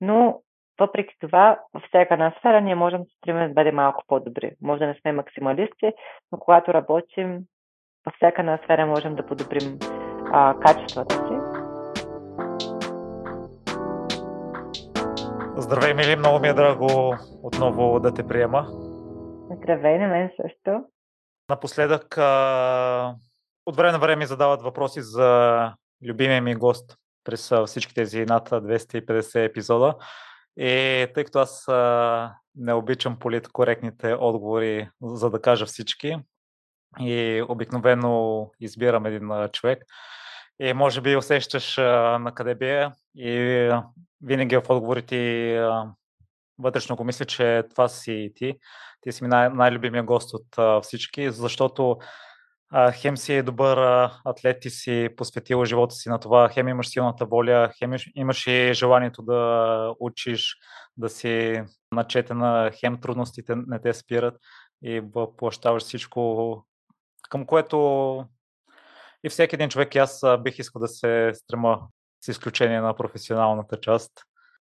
но въпреки това, във всяка една сфера ние можем да се стремим да бъдем малко по-добри. Може да не сме максималисти, но когато работим, във всяка една сфера можем да подобрим а, качествата си. Здравей, Мили, много ми е драго отново да те приема. Здравей, на мен също. Напоследък а, от време на време задават въпроси за любимия ми гост през всички тези над 250 епизода. И тъй като аз не обичам политкоректните отговори, за да кажа всички, и обикновено избирам един човек, и може би усещаш на къде бия и винаги в отговорите вътрешно го мисля, че това си и ти. Ти си най- най-любимия гост от всички, защото хем си добър а, атлет и си посветила живота си на това, хем имаш силната воля, хем имаш и желанието да учиш, да си начетена, хем трудностите не те спират и въплащаваш всичко, към което и всеки един човек и аз бих искал да се стрема с изключение на професионалната част.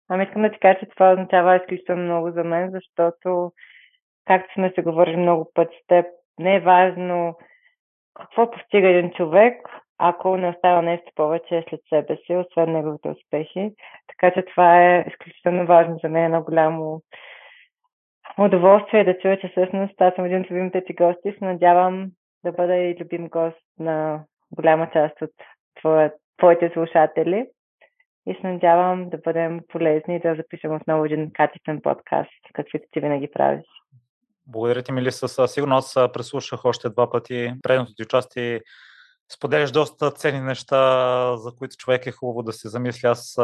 Ами искам да ти кажа, че това означава изключително много за мен, защото, както сме се говорили много пъти с теб, не е важно какво постига един човек, ако не остава нещо повече след себе си, освен неговите успехи. Така че това е изключително важно за мен, едно голямо удоволствие да чуя, че всъщност аз съм един от любимите ти гости се надявам да бъда и любим гост на голяма част от твоите слушатели и се надявам да бъдем полезни и да запишем отново един качествен подкаст, каквито ти винаги правиш. Благодаря ти, Милиса. Със сигурност преслушах още два пъти предното ти участие. Споделяш доста ценни неща, за които човек е хубаво да се замисли. Аз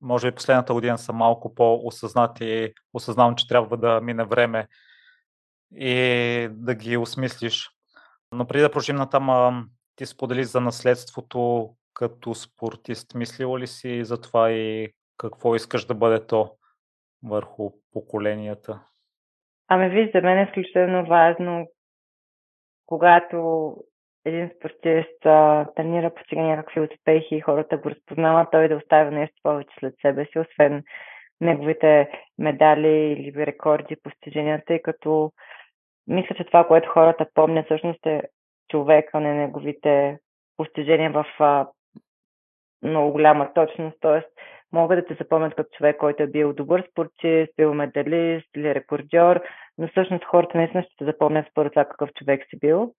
може би последната година съм малко по-осъзнат и осъзнавам, че трябва да мине време и да ги осмислиш. Но преди да продължим на там, ти сподели за наследството като спортист. Мислила ли си за това и какво искаш да бъде то върху поколенията? Ами виж, за мен е изключително важно, когато един спортист тренира, постига някакви успехи и хората го разпознават, той да оставя нещо повече след себе си, освен неговите медали или рекорди, постижения, тъй като мисля, че това, което хората помнят всъщност е човека, не неговите постижения в а, много голяма точност. Тоест, могат да те запомнят като човек, който е бил добър спортист, бил медалист или рекордьор, но всъщност хората наистина ще те запомнят според това какъв човек си бил.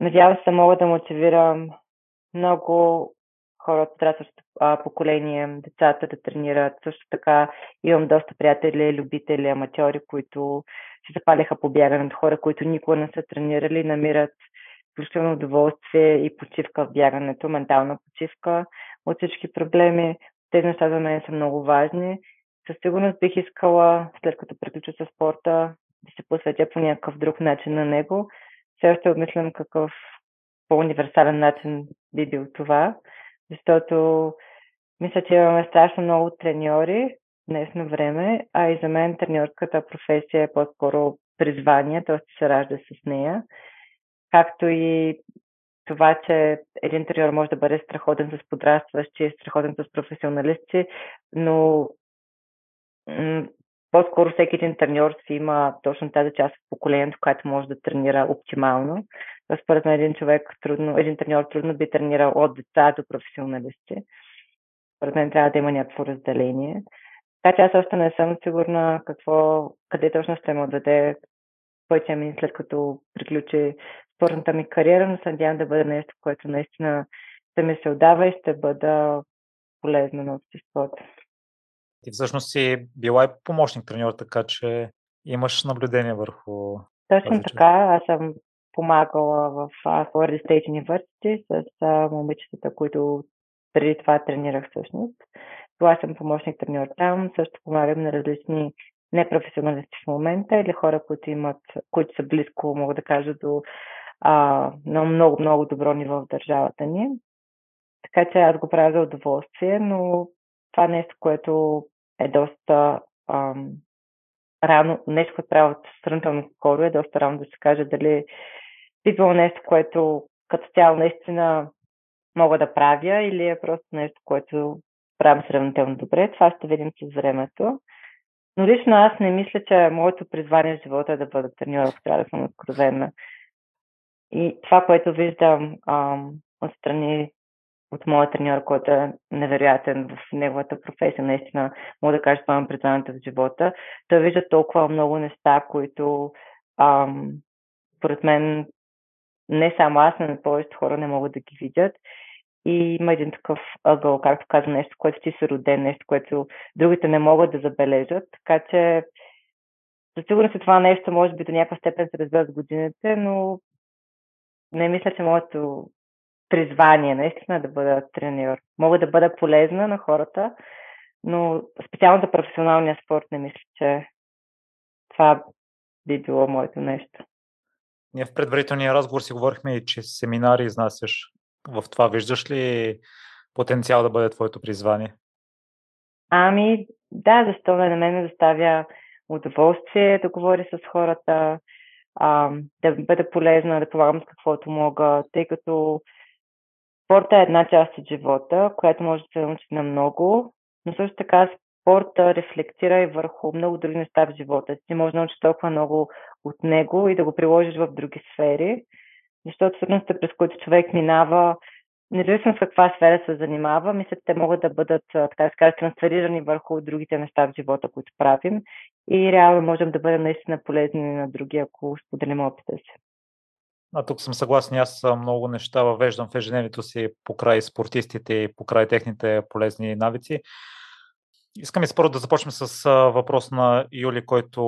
Надявам се, мога да мотивирам много хора от подрастващото поколение, децата да тренират. Също така имам доста приятели, любители, аматьори, които се запалиха по бягането. Хора, които никога не са тренирали, намират включително удоволствие и почивка в бягането, ментална почивка от всички проблеми. Тези неща за мен са много важни. Със сигурност бих искала, след като приключа с спорта, да се посветя по някакъв друг начин на него. Все още обмислям какъв по-универсален начин би бил това, защото мисля, че имаме страшно много треньори днес на време, а и за мен треньорската професия е по-скоро призвание, т.е. се ражда с нея. Както и това, че един треньор може да бъде страхотен с подрастващи, страхотен с професионалисти, но по-скоро всеки един треньор си има точно тази част от поколението, която може да тренира оптимално. Според мен един човек трудно, един треньор трудно би тренирал от деца до професионалисти. Според мен трябва да има някакво разделение. Така че аз още не съм сигурна какво, къде точно ще ме отведе пътя ми след като приключи спортната ми кариера, но се надявам да бъде нещо, което наистина ще ми се отдава и ще бъда полезна на обществото. Ти всъщност си била и помощник треньор, така че имаш наблюдение върху. Точно така. Аз съм помагала в Florida State University с момичетата, които преди това тренирах всъщност. Това съм помощник треньор там. Също помагам на различни непрофесионалисти в момента или хора, които имат, които са близко, мога да кажа, до а, на много, много добро ниво в държавата ни. Така че аз го правя за удоволствие, но това нещо, което е доста ам, рано, нещо, което правя сравнително скоро, е доста рано да се каже дали било нещо, което като цяло наистина мога да правя или е просто нещо, което справям сравнително добре. Това ще видим с времето. Но лично аз не мисля, че моето призвание в живота е да бъда треньор, ако трябва да съм откровена. И това, което виждам ам, отстрани от моя треньор, който е невероятен в неговата професия, наистина мога да кажа, това е в живота, той вижда толкова много неща, които ам, според мен не само аз, но повечето хора не могат да ги видят. И има един такъв ъгъл, както каза, нещо, което ти си роден, нещо, което другите не могат да забележат. Така че със сигурност това нещо може би до някаква степен се разбира с годините, но не мисля, че моето призвание наистина е да бъда треньор. Мога да бъда полезна на хората, но специално за професионалния спорт не мисля, че това би било моето нещо. Ние в предварителния разговор си говорихме и, че семинари изнасяш. В това виждаш ли потенциал да бъде твоето призвание? Ами, да, защо на мен ме доставя удоволствие да говоря с хората, а, да бъда полезна, да помагам с каквото мога, тъй като спорта е една част от живота, която може да се научи на много, но също така спорта рефлектира и върху много други неща в живота. Ти може да научиш толкова много от него и да го приложиш в други сфери, защото трудностите, през които човек минава, независимо с каква сфера се занимава, мисля, те могат да бъдат, така да се трансферирани върху другите неща в живота, които правим и реално можем да бъдем наистина полезни на други, ако споделим опита си. А тук съм съгласен, аз много неща въвеждам в ежедневието си покрай спортистите и покрай техните полезни навици. Искам и да започнем с въпрос на Юли, който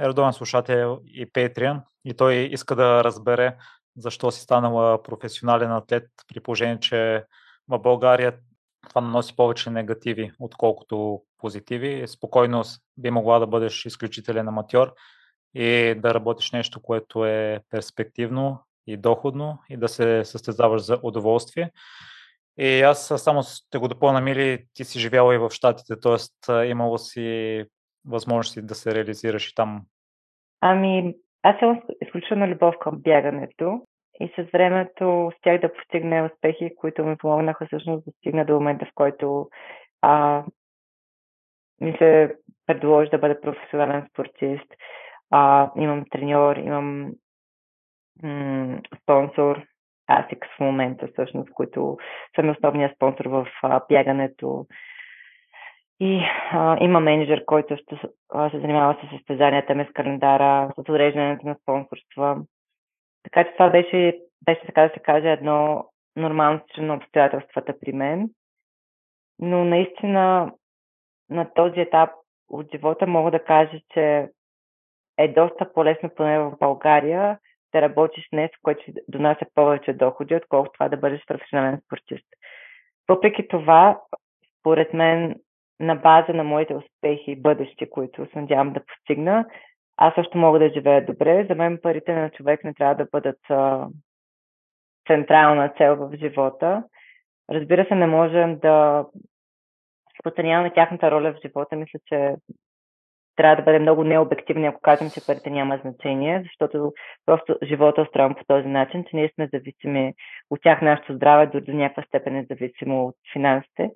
е редовен слушател и Patreon и той иска да разбере защо си станала професионален атлет при положение, че в България това наноси повече негативи, отколкото позитиви. Спокойно би могла да бъдеш изключителен аматьор и да работиш нещо, което е перспективно и доходно и да се състезаваш за удоволствие. И аз само ще го допълна, Мили, ти си живяла и в Штатите, т.е. имало си възможности да се реализираш и там. Ами, аз имам изключителна любов към бягането и с времето успях да постигна успехи, които ми помогнаха всъщност да стигна до момента, в който а, ми се предложи да бъда професионален спортист. А, имам треньор, имам м- спонсор, ASICS в момента, всъщност, които са основният спонсор в а, бягането. И а, има менеджер, който ще а, се занимава с състезанията ми с календара, с отреждането на спонсорства. Така че това беше, беше така да се каже, едно нормално на обстоятелствата при мен. Но наистина на този етап от живота мога да кажа, че е доста по-лесно, поне в България, да работиш нещо, което донася повече доходи, отколкото това да бъдеш професионален спортист. Въпреки това, според мен, на база на моите успехи бъдещи, които се надявам да постигна, аз също мога да живея добре. За мен парите на човек не трябва да бъдат а, централна цел в живота. Разбира се, не можем да подценяваме тяхната роля в живота. Мисля, че трябва да бъдем много необективни, ако кажем, че парите няма значение, защото просто живота е устроен по този начин, че ние сме зависими от тях, нашето здраве, дори до някаква степен е зависимо от финансите.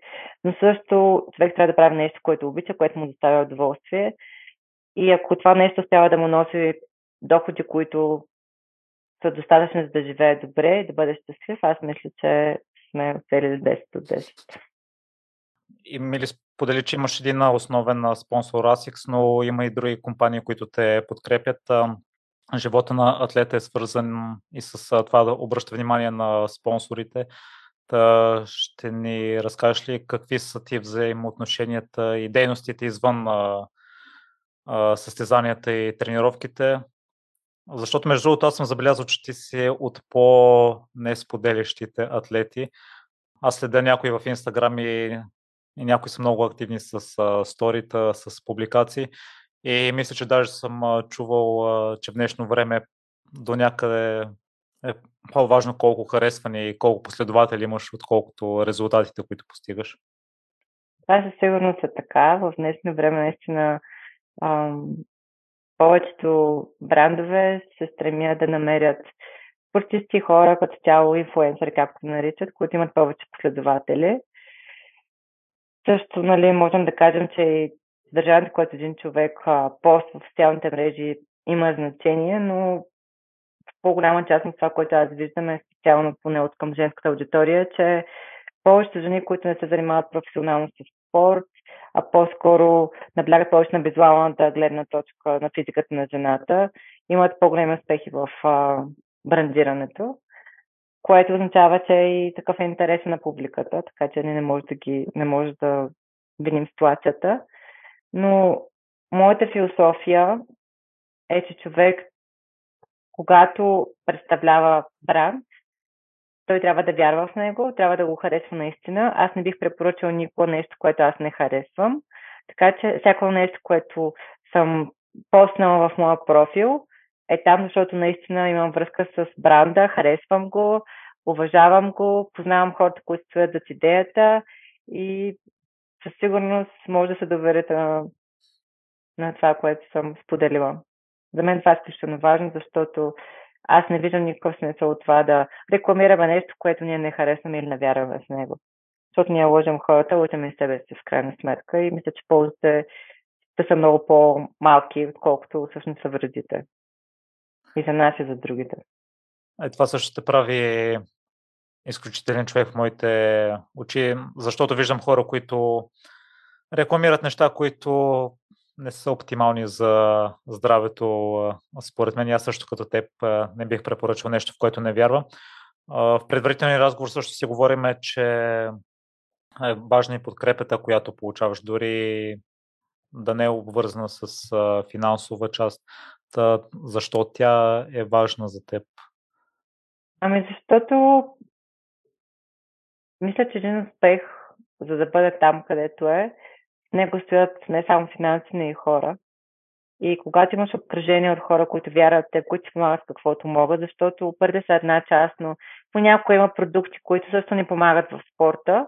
Но също човек трябва да прави нещо, което обича, което му доставя удоволствие. И ако това нещо успява да му носи доходи, които са достатъчни за да живее добре и да бъде щастлив, аз мисля, че сме успели 10 от 10. Мили сподели, че имаш един основен спонсор ASICS, но има и други компании, които те подкрепят. Живота на атлета е свързан и с това да обръща внимание на спонсорите. Та ще ни разкажеш ли какви са ти взаимоотношенията и дейностите извън състезанията и тренировките? Защото, между другото, аз съм забелязал, че ти си от по-несподелящите атлети. Аз следя някои в Инстаграм и и някои са много активни с а, сторита, с публикации. И мисля, че даже съм а, чувал, а, че в днешно време до някъде е по-важно колко харесвани и колко последователи имаш, отколкото резултатите, които постигаш. Това със сигурност е така. В днешно време наистина ам, повечето брандове се стремят да намерят спортисти хора, като цяло инфлуенсъри, както наричат, които имат повече последователи. Също, нали, можем да кажем, че и съдържанието, което един човек а, пост в социалните мрежи има значение, но в по-голяма част от това, което аз виждам е специално поне от към женската аудитория, че повечето жени, които не се занимават професионално с спорт, а по-скоро наблягат повече на визуалната гледна точка на физиката на жената, имат по-големи успехи в а, брандирането, което означава, че и такъв е интерес на публиката, така че не може да ги, не може да виним ситуацията. Но моята философия е, че човек, когато представлява бранд, той трябва да вярва в него, трябва да го харесва наистина. Аз не бих препоръчал никога нещо, което аз не харесвам. Така че всяко нещо, което съм поснала в моя профил, е там, защото наистина имам връзка с бранда, харесвам го, уважавам го, познавам хората, които стоят зад идеята и със сигурност може да се доверите на, на това, което съм споделила. За мен това е изключително важно, защото аз не виждам никакъв смисъл от това да рекламираме нещо, което ние не харесваме или не вярваме в него. Защото ние лъжем хората, лъжем и себе си в крайна сметка и мисля, че ползите те са много по-малки, отколкото всъщност са вредите. И за нас и за другите. Е, това също те прави изключителен човек в моите очи, защото виждам хора, които рекламират неща, които не са оптимални за здравето. Според мен, аз също като теб не бих препоръчал нещо, в което не вярвам. В предварителния разговор също си говорим, че е важна и подкрепата, която получаваш, дори да не е обвързана с финансова част. Защо тя е важна за теб? Ами защото мисля, че един успех, за да бъде там, където е, него стоят не само финанси, но и хора. И когато имаш обкръжение от хора, които вярват те, които ти помагат каквото могат, защото парите са една част, но понякога има продукти, които също ни помагат в спорта,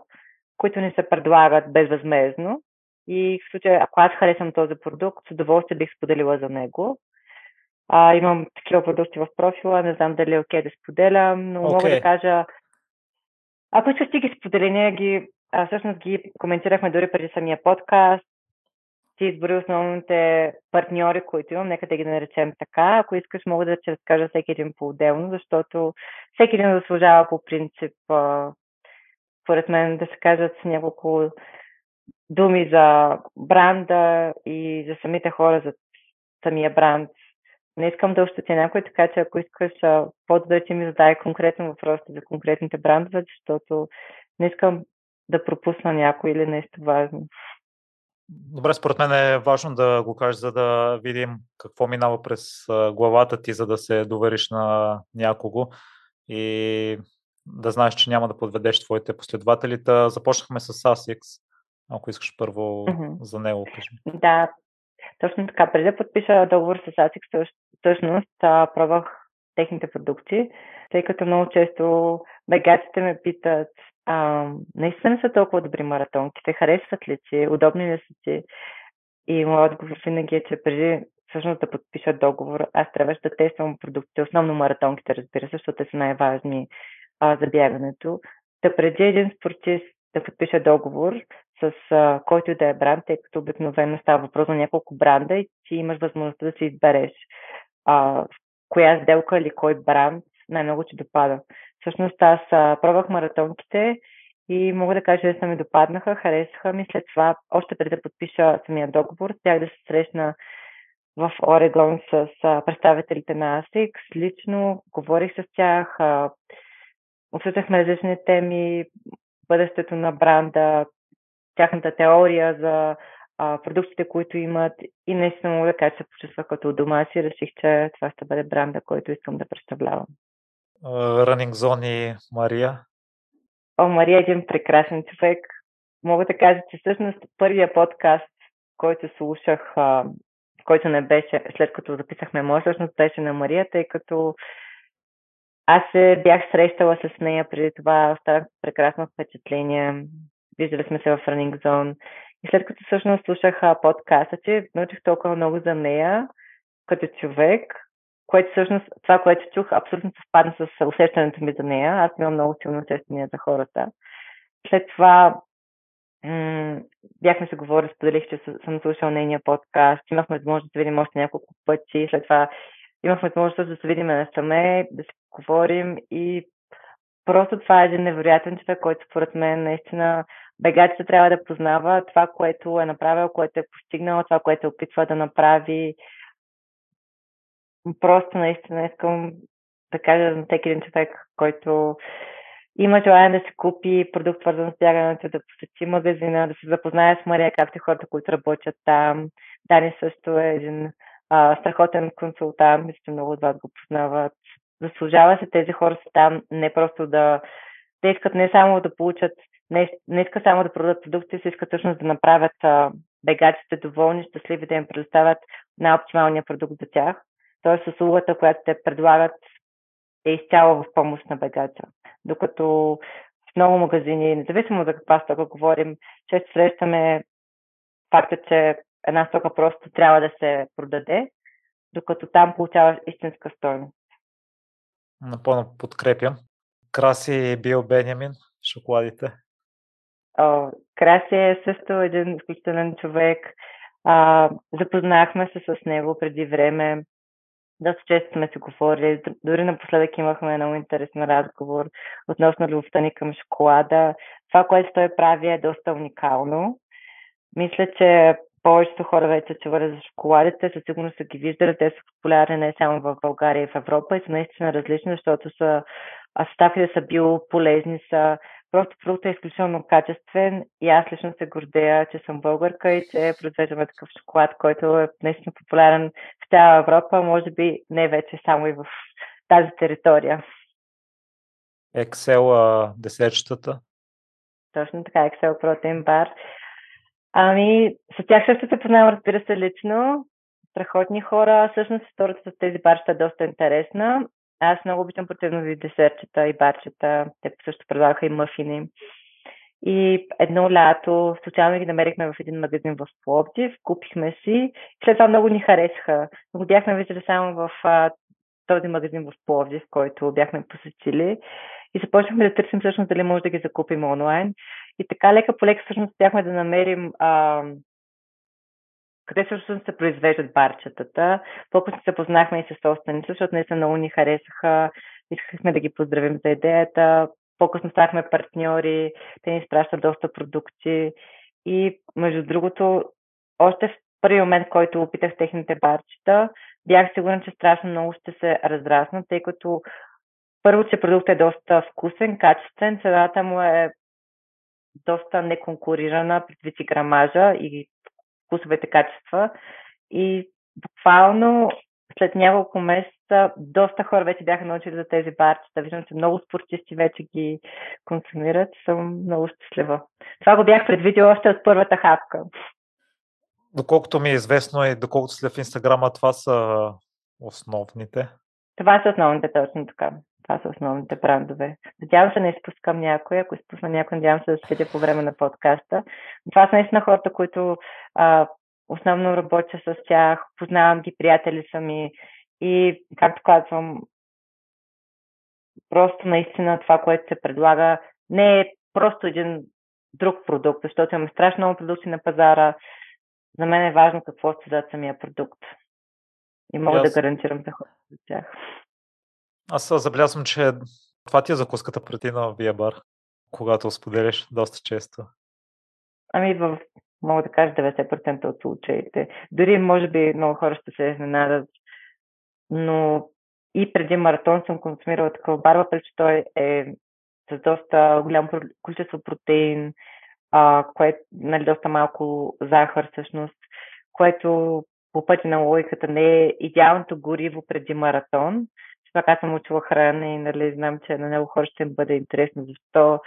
които ни се предлагат безвъзмезно. И в случая, ако аз харесвам този продукт, с удоволствие бих споделила за него. А, имам такива продукти в профила, не знам дали е окей okay да споделям, но okay. мога да кажа, ако искаш ти ги сподели, ние ги а, всъщност ги коментирахме дори преди самия подкаст. Ти избори основните партньори, които имам, нека да ги наречем така. Ако искаш, мога да ти разкажа всеки един по-отделно, защото всеки един заслужава по принцип, според мен, да се кажат с няколко думи за бранда и за самите хора, за самия бранд. Не искам да ощетя някой, така че ако искаш по-добре ти ми задай конкретно въпроси за конкретните брандове, защото не искам да пропусна някой или нещо важно. Добре, според мен е важно да го кажеш, за да видим какво минава през главата ти, за да се довериш на някого и да знаеш, че няма да подведеш твоите последователи. Та започнахме с ASICS. Ако искаш първо mm-hmm. за него кажи. Да, точно така. Преди да подпиша договор с ASICS, всъщност пробвах техните продукти, тъй като много често бегатите ме питат а, наистина са толкова добри маратонките, харесват ли ти, удобни ли са ти? И моят отговор винаги е, че преди всъщност да подпиша договор, аз трябваше да тествам продуктите, основно маратонките, разбира се, защото те са най-важни а, за бягането. Да преди един спортист да подпиша договор с а, който и да е бранд, тъй като обикновено става въпрос за няколко бранда и ти имаш възможността да си избереш а, коя сделка или кой бранд най-много ти допада. Всъщност аз а, пробвах маратонките и мога да кажа, че са ми допаднаха, харесаха ми. След това, още преди да подпиша самия договор, тях да се срещна в Орегон с а, представителите на ASICS. Лично говорих с тях, а, обсъждахме различни теми, бъдещето на бранда, тяхната теория за а, продуктите, които имат и наистина мога да кажа, се почувствах като дома си. Реших, че това ще бъде бранда, който искам да представлявам. Running Zone Мария? О, Мария е един прекрасен човек. Мога да кажа, че всъщност първия подкаст, който слушах, а, който не беше, след като записахме моя, всъщност беше на Мария, тъй като аз се бях срещала с нея преди това, останах прекрасно впечатление. Виждали сме се в Running Zone. И след като всъщност слушах подкаста, че научих толкова много за нея като човек, което всъщност, това, което чух, абсолютно съвпадна с усещането ми за нея. Аз имам много силно усещане за хората. След това м- бяхме се говорили, споделих, че съм слушал нейния подкаст, имахме възможност да видим още няколко пъти, след това имахме възможност да се видим насаме, да си говорим и просто това е един невероятен човек, който според мен наистина бегачите трябва да познава това, което е направил, което е постигнал, това, което е опитва да направи. Просто наистина искам да кажа на всеки един човек, който има желание да се купи продукт, свързан с бягането, да посети магазина, да се запознае с Мария, както хората, които работят там. Дани също е един а, страхотен консултант, мисля, много от вас го познават. Заслужава се тези хора са там не просто да те искат не само да получат, не, не искат само да продадат продукти, се искат всъщност да направят а, бегачите доволни, щастливи, да им предоставят най-оптималния продукт за тях. Тоест услугата, която те предлагат е изцяло в помощ на бегача. Докато в много магазини, независимо за каква стока говорим, често срещаме факта, че една стока просто трябва да се продаде, докато там получаваш истинска стойност. Напълно подкрепям. Краси бил Бенямин, шоколадите. О, Краси е също един изключителен човек. А, запознахме се с него преди време. Доста често сме се говорили. Дори напоследък имахме много интересен разговор относно любовта ни към шоколада. Това, което той прави е доста уникално. Мисля, че повечето хора вече чували за шоколадите, със сигурност са ги виждали. Те са популярни не само в България и в Европа и са наистина различни, защото са съставите са биополезни, са просто продуктът е изключително качествен и аз лично се гордея, че съм българка и че произвеждаме такъв шоколад, който е наистина популярен в цяла Европа, може би не вече само и в тази територия. Excel десетчетата? Точно така, Excel Protein Bar. Ами, с тях също се познавам, разбира се, лично. Страхотни хора. Всъщност историята с тези барчета е доста интересна. Аз много обичам противнови десертчета и барчета. Те също предлагаха и мъфини. И едно лято случайно ги намерихме в един магазин в Пловдив, купихме си. След това много ни харесаха. Но го бяхме виждали само в а, този магазин в Пловдив, който бяхме посетили. И започнахме да търсим всъщност дали може да ги закупим онлайн. И така лека по лека всъщност успяхме да намерим а, къде всъщност се произвеждат барчетата. По-късно се познахме и с собственици, защото наистина много ни харесаха. Искахме да ги поздравим за идеята. По-късно станахме партньори, те ни изпращат доста продукти. И между другото, още в първи момент, който опитах техните барчета, бях сигурна, че страшно много ще се разраснат, тъй като първо, че продуктът е доста вкусен, качествен, цената му е доста неконкурирана предвид и грамажа и вкусовете качества. И буквално след няколко месеца доста хора вече бяха научили за тези барчета. Виждам, че много спортисти вече ги консумират. Съм много щастлива. Това го бях предвидила още от първата хапка. Доколкото ми е известно и доколкото след в Инстаграма, това са основните. Това са основните, точно така. Това са основните брандове. Надявам се не изпускам някой. Ако изпусна някой, надявам се да следя по време на подкаста. Това са наистина хората, които а, основно работя с тях, познавам ги, приятели са ми и, както казвам, просто наистина това, което се предлага, не е просто един друг продукт, защото имаме страшно много продукти на пазара. За мен е важно какво ще зад самия продукт. И мога yes. да гарантирам за хората за тях. Аз забелязвам, че това ти е закуската преди на Вия бар, когато споделяш доста често. Ами, в, мога да кажа 90% от случаите. Дори, може би, много хора ще се изненадат, но и преди маратон съм консумирала такъв бар, въпреки че той е с доста голямо количество протеин, а, което, нали, доста малко захар всъщност, което по пътя на логиката не е идеалното гориво преди маратон, пак аз съм учила храна и нали, знам, че на много хора ще им бъде интересно защо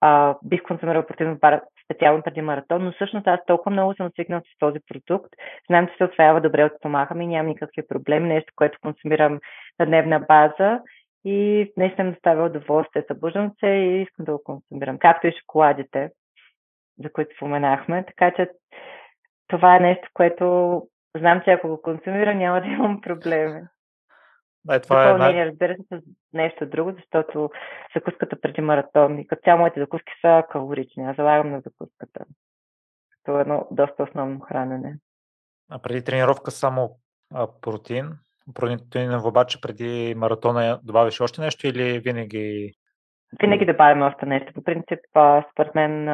а, бих консумирала протеин бар специално преди маратон, но всъщност аз толкова много съм свикнал с този продукт. Знам, че се освява добре от стомаха ми, нямам никакви проблеми, нещо, което консумирам на дневна база и наистина ми доставя удоволствие. Събуждам се и искам да го консумирам, както и шоколадите, за които споменахме. Така че това е нещо, което знам, че ако го консумирам, няма да имам проблеми. И това Допълнение, е най... разбира се, с нещо друго, защото закуската преди маратон и като цяло моите закуски са калорични. Аз залагам на закуската. Това е едно доста основно хранене. А преди тренировка само а, протеин? Протеин обаче преди маратона добавиш още нещо или винаги? Винаги добавяме още нещо. По принцип, според мен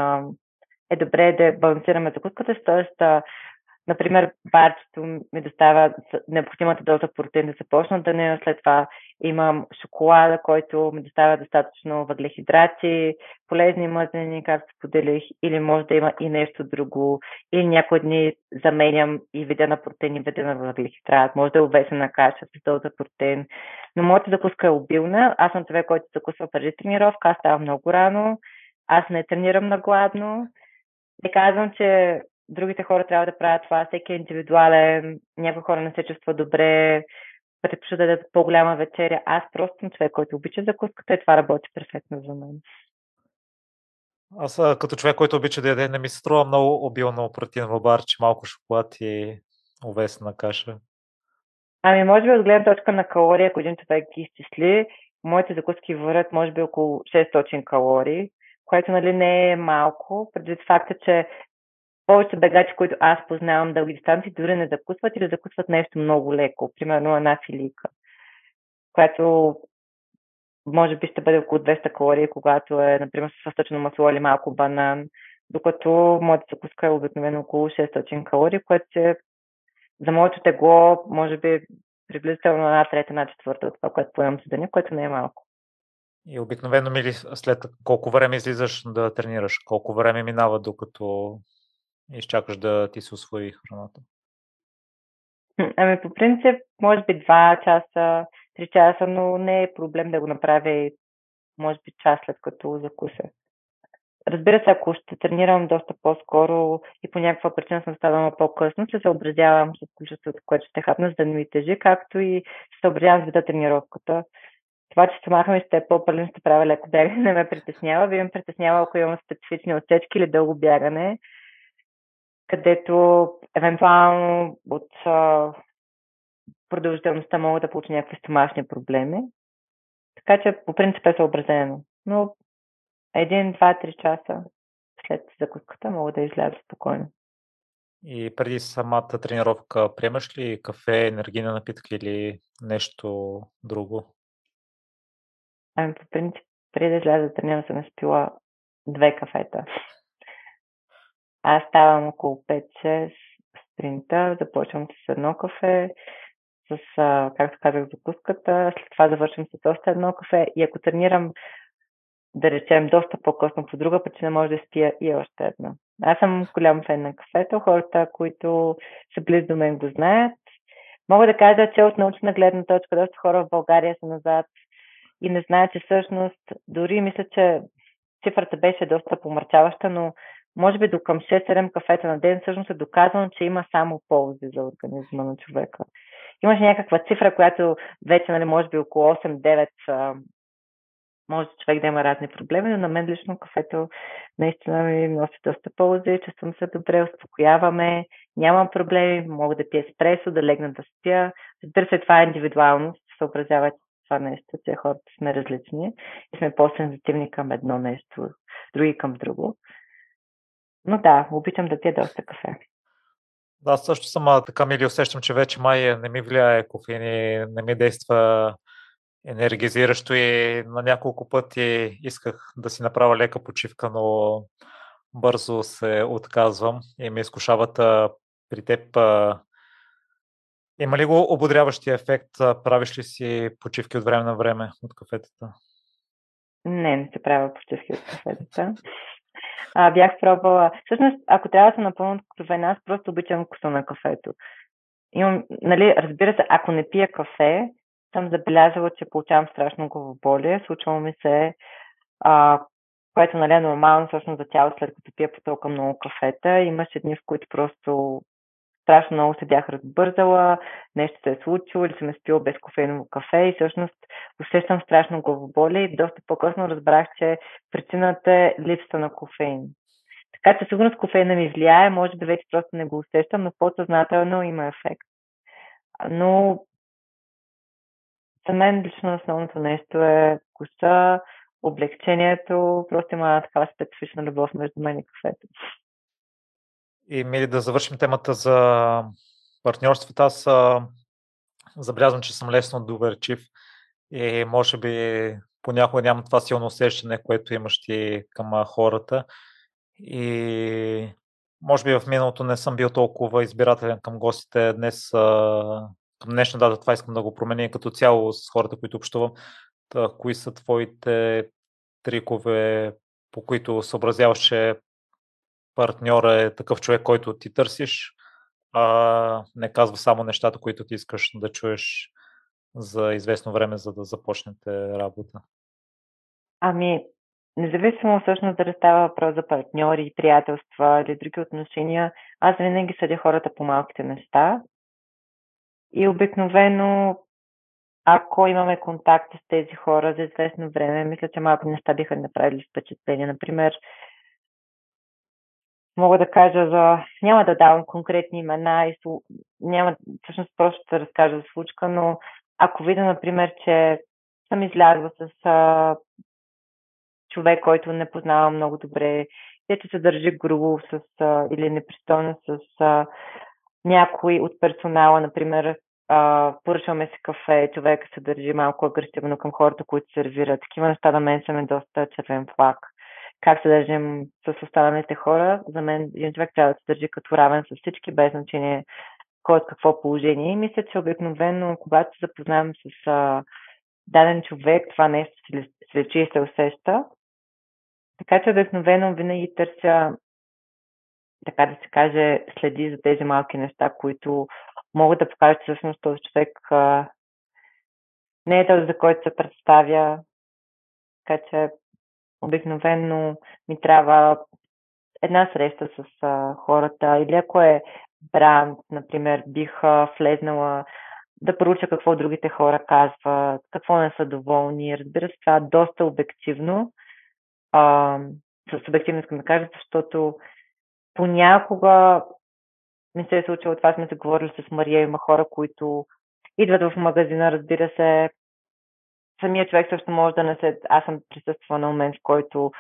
е добре да балансираме закуската, т.е. Например, барчето ми доставя необходимата доза протеин да започна да не, след това имам шоколада, който ми доставя достатъчно въглехидрати, полезни мъзнени, както споделих, или може да има и нещо друго, или някои дни заменям и вида на протеин и вида на въглехидрат, може да е увесена каша с доза протеин. Но моята закуска е обилна, аз съм човек, който закусва преди тренировка, аз ставам много рано, аз не тренирам на гладно. Не казвам, че другите хора трябва да правят това, всеки е индивидуален, някои хора не се чувстват добре, предпочитат да дадат по-голяма вечеря. Аз просто съм човек, който обича закуската и това работи перфектно за мен. Аз като човек, който обича да яде, не ми се струва много обилно протеиново барче, малко шоколад и овесена каша. Ами, може би от гледна точка на калории, ако един човек ги изчисли, моите закуски върват може би около 600 калории, което нали не е малко, предвид факта, че повече бегачи, които аз познавам дълги дистанции, дори не закусват или закусват нещо много леко, примерно една филика, която може би ще бъде около 200 калории, когато е, например, с състъчено масло или малко банан, докато моята закуска е обикновено около 600 калории, което е за моето тегло, може би, приблизително една трета, една четвърта от това, което поемам за деня, което не е малко. И обикновено мили след колко време излизаш да тренираш? Колко време минава, докато изчакаш да ти се освои храната? Ами по принцип, може би 2 часа, 3 часа, но не е проблем да го направя и може би час след като закуся. Разбира се, ако ще тренирам доста по-скоро и по някаква причина съм ставала по-късно, се съобразявам с количеството, което ще хапна, за да не ми тежи, както и се съобразявам с вида тренировката. Това, че се махам и сте по-пълен, ще правя леко бягане, не ме притеснява. Би ме притеснява, ако имам специфични отсечки или дълго бягане, където евентуално от а, продължителността могат да получи някакви стомашни проблеми. Така че по принцип е съобразено. Но един, два, три часа след закуската мога да изляза спокойно. И преди самата тренировка приемаш ли кафе, енергийна напитки или нещо друго? Ами по принцип, преди да изляза да тренирам съм изпила две кафета. Аз ставам около 5-6 спринта, започвам с едно кафе, с, както казах, закуската, след това завършвам с още едно кафе и ако тренирам, да речем, доста по-късно по друга причина, може да спия и още едно. Аз съм голям фен на кафето, хората, които са близо до мен го знаят. Мога да кажа, че от научна гледна точка доста хора в България са назад и не знаят, че всъщност, дори мисля, че цифрата беше доста помърчаваща, но може би до към 6-7 кафета на ден, всъщност е доказано, че има само ползи за организма на човека. Имаше някаква цифра, която вече, нали, може би около 8-9 може човек да има разни проблеми, но на мен лично кафето наистина ми носи доста ползи, чувствам се добре, успокояваме, нямам проблеми, мога да пия еспресо, да легна да спя. Разбира се, това е индивидуално, съобразява това нещо, че хората сме различни и сме по-сензитивни към едно нещо, други към друго. Но да, обичам да пия доста кафе. Да, аз също съм така ми ли усещам, че вече май не ми влияе кофеин и не ми действа енергизиращо и на няколко пъти исках да си направя лека почивка, но бързо се отказвам и ме изкушават при теб. Има ли го ободряващия ефект? Правиш ли си почивки от време на време от кафетата? Не, не се правя почивки от кафетата а, бях пробвала. Всъщност, ако трябва да съм напълно откровена, аз просто обичам вкуса на кафето. Имам, нали, разбира се, ако не пия кафе, съм забелязала, че получавам страшно главоболие. Случвало ми се, а, което нали, е нормално всъщност за тяло, след като пия по толкова много кафета. Имаше дни, в които просто страшно много се бях разбързала, нещо се е случило или съм спила без кофеиново кафе и всъщност усещам страшно главоболие и доста по-късно разбрах, че причината е липса на кофеин. Така че сигурно с кофеина ми влияе, може би вече просто не го усещам, но по-съзнателно има ефект. Но за мен лично основното нещо е вкуса, облегчението, просто има такава специфична любов между мен и кафето. И мили да завършим темата за партньорствата. Аз забелязвам, че съм лесно доверчив и може би понякога нямам това силно усещане, което имаш ти към хората. И може би в миналото не съм бил толкова избирателен към гостите. Днес, към днешна дата, това искам да го променя като цяло с хората, които общувам. Та, кои са твоите трикове, по които съобразяваш, че партньора е такъв човек, който ти търсиш, а не казва само нещата, които ти искаш да чуеш за известно време, за да започнете работа? Ами, независимо всъщност дали става въпрос за партньори, приятелства или други отношения, аз винаги съдя хората по малките неща. И обикновено, ако имаме контакт с тези хора за известно време, мисля, че малко неща биха направили впечатление. Например, мога да кажа за... Няма да давам конкретни имена и няма всъщност просто да разкажа за случка, но ако видя, например, че съм излязла с а, човек, който не познавам много добре, и че се държи грубо с, а, или непристойно с а, някой от персонала, например, а, поръчваме си кафе, човек се държи малко агресивно към хората, които сервират. Такива неща на мен са ми доста червен флаг. Как се държим с останалите хора, за мен един човек трябва да се държи като равен с всички, без значение кой от какво положение. И мисля, че обикновено, когато се запознавам с а, даден човек, това нещо се лечи и се усеща. Така че обикновено винаги търся, така да се каже, следи за тези малки неща, които могат да покажат, че всъщност този човек а, не е този, за който се представя. Така че обикновено ми трябва една среща с а, хората или ако е бранд, например, бих а, влезнала да проуча какво другите хора казват, какво не са доволни. Разбира се, това е доста обективно. А, с обективно искам да кажа, защото понякога ми се е случило това, сме се говорили с Мария, има хора, които идват в магазина, разбира се, самия човек също може да не се... Аз съм присъствала на момент, в който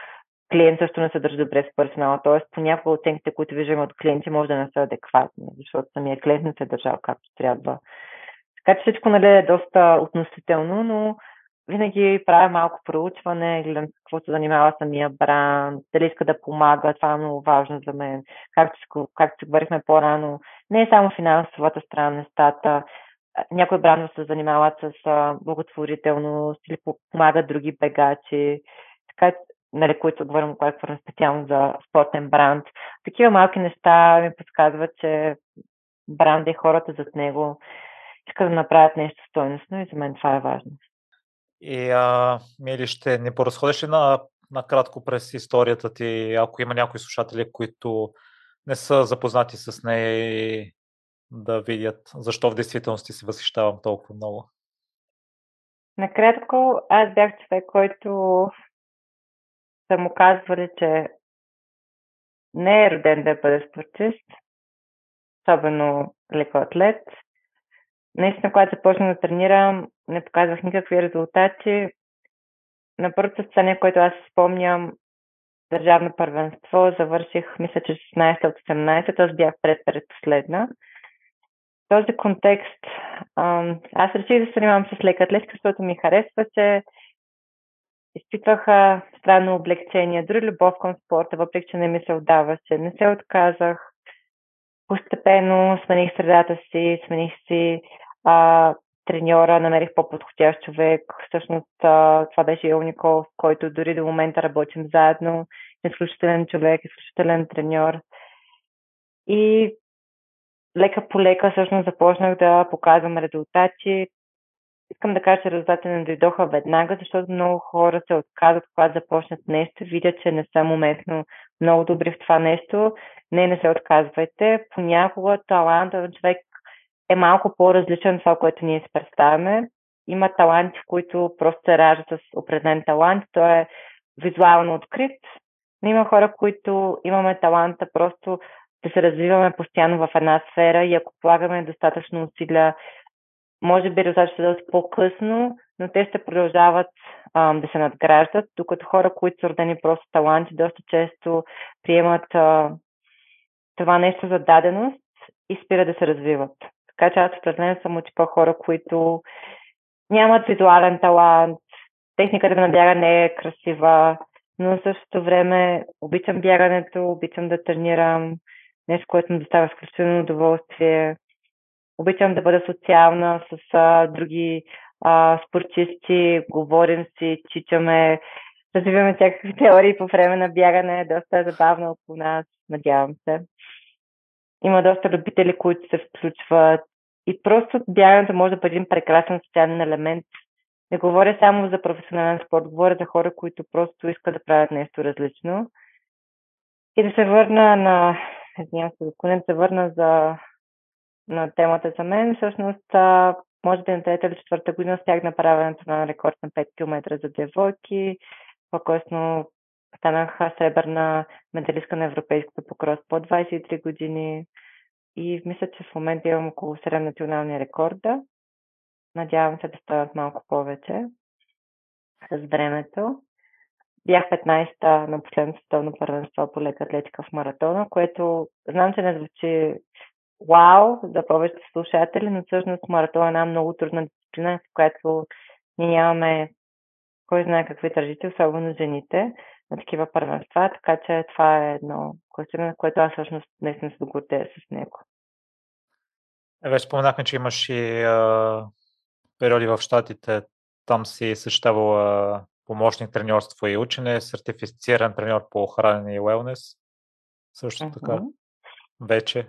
клиент също не се държи добре с персонала. Тоест, понякога оценките, които виждаме от клиенти, може да не са адекватни, защото самия клиент не се е държал както трябва. Така че всичко нали, е доста относително, но винаги правя малко проучване, гледам какво се занимава самия бранд, дали иска да помага, това е много важно за мен. Както, както говорихме по-рано, не е само финансовата страна на нещата, някои брандове се занимават с благотворителност или помагат други бегачи, така, нали, които говорим говорим специално за спортен бранд. Такива малки неща ми подсказват, че бранда и хората зад него искат да направят нещо стойностно и за мен това е важно. И а, Мили, ще не поразходиш ли на, накратко през историята ти, ако има някои слушатели, които не са запознати с нея и да видят защо в действителност се възхищавам толкова много? Накратко, аз бях човек, който са му казвали, че не е роден да бъде спортист, особено лекоатлет. Наистина, когато започнах да тренирам, не показвах никакви резултати. На първото състезание, което аз спомням, държавно първенство, завърших, мисля, че 16 от 18, аз бях пред предпоследна този контекст аз реших да се занимавам с лека атлетика, защото ми харесваше. Изпитвах странно облегчение, дори любов към спорта, въпреки че не ми се отдаваше. Не се отказах. Постепенно смених средата си, смених си а, треньора, намерих по-подходящ човек. Всъщност а, това беше Ил Никол, с който дори до момента работим заедно. Изключителен човек, изключителен треньор. И лека по лека всъщност започнах да показвам резултати. Искам да кажа, че резултатите не дойдоха веднага, защото много хора се отказват, когато започнат нещо, видят, че не са моментно много добри в това нещо. Не, не се отказвайте. Понякога талантът на човек е малко по-различен от това, което ние си представяме. Има таланти, които просто се раждат с определен талант. Той е визуално открит. Но има хора, които имаме таланта просто да се развиваме постоянно в една сфера и ако полагаме достатъчно усилия може би резултатите ще дадат по-късно, но те ще продължават а, да се надграждат, докато хора, които са родени просто таланти, доста често приемат а, това нещо за даденост и спират да се развиват. Така че аз определено съм от типа хора, които нямат визуален талант, техниката на бягане не е красива, но в същото време обичам бягането, обичам да тренирам, нещо, което ми доставя изключително удоволствие. Обичам да бъда социална с а, други а, спортисти, говорим си, чичаме, развиваме всякакви теории по време на бягане, доста е забавно около нас, надявам се. Има доста любители, които се включват и просто бягането може да бъде един прекрасен социален елемент. Не говоря само за професионален спорт, говоря за хора, които просто искат да правят нещо различно. И да се върна на... Извинявам се, не се върна за на темата за мен. Всъщност, може да е на трета или четвърта година да направя на рекорд на 5 км за девойки. По-късно станах сребърна медалистка на европейското по крос по 23 години. И мисля, че в момента имам около 7 национални рекорда. Надявам се да стават малко повече с времето. Бях 15-та на последното световно първенство по лека атлетика в маратона, което знам, че не звучи вау за повечето слушатели, но всъщност маратон е една много трудна дисциплина, в която ние нямаме кой знае какви тържите, особено жените, на такива първенства, така че това е едно класиране, което аз всъщност наистина се догордея с него. Е, вече споменахме, че имаш и а, периоди в Штатите. Там си съществувала помощник треньорство и учене, сертифициран треньор по хранене и уелнес. Също uh-huh. така. Вече.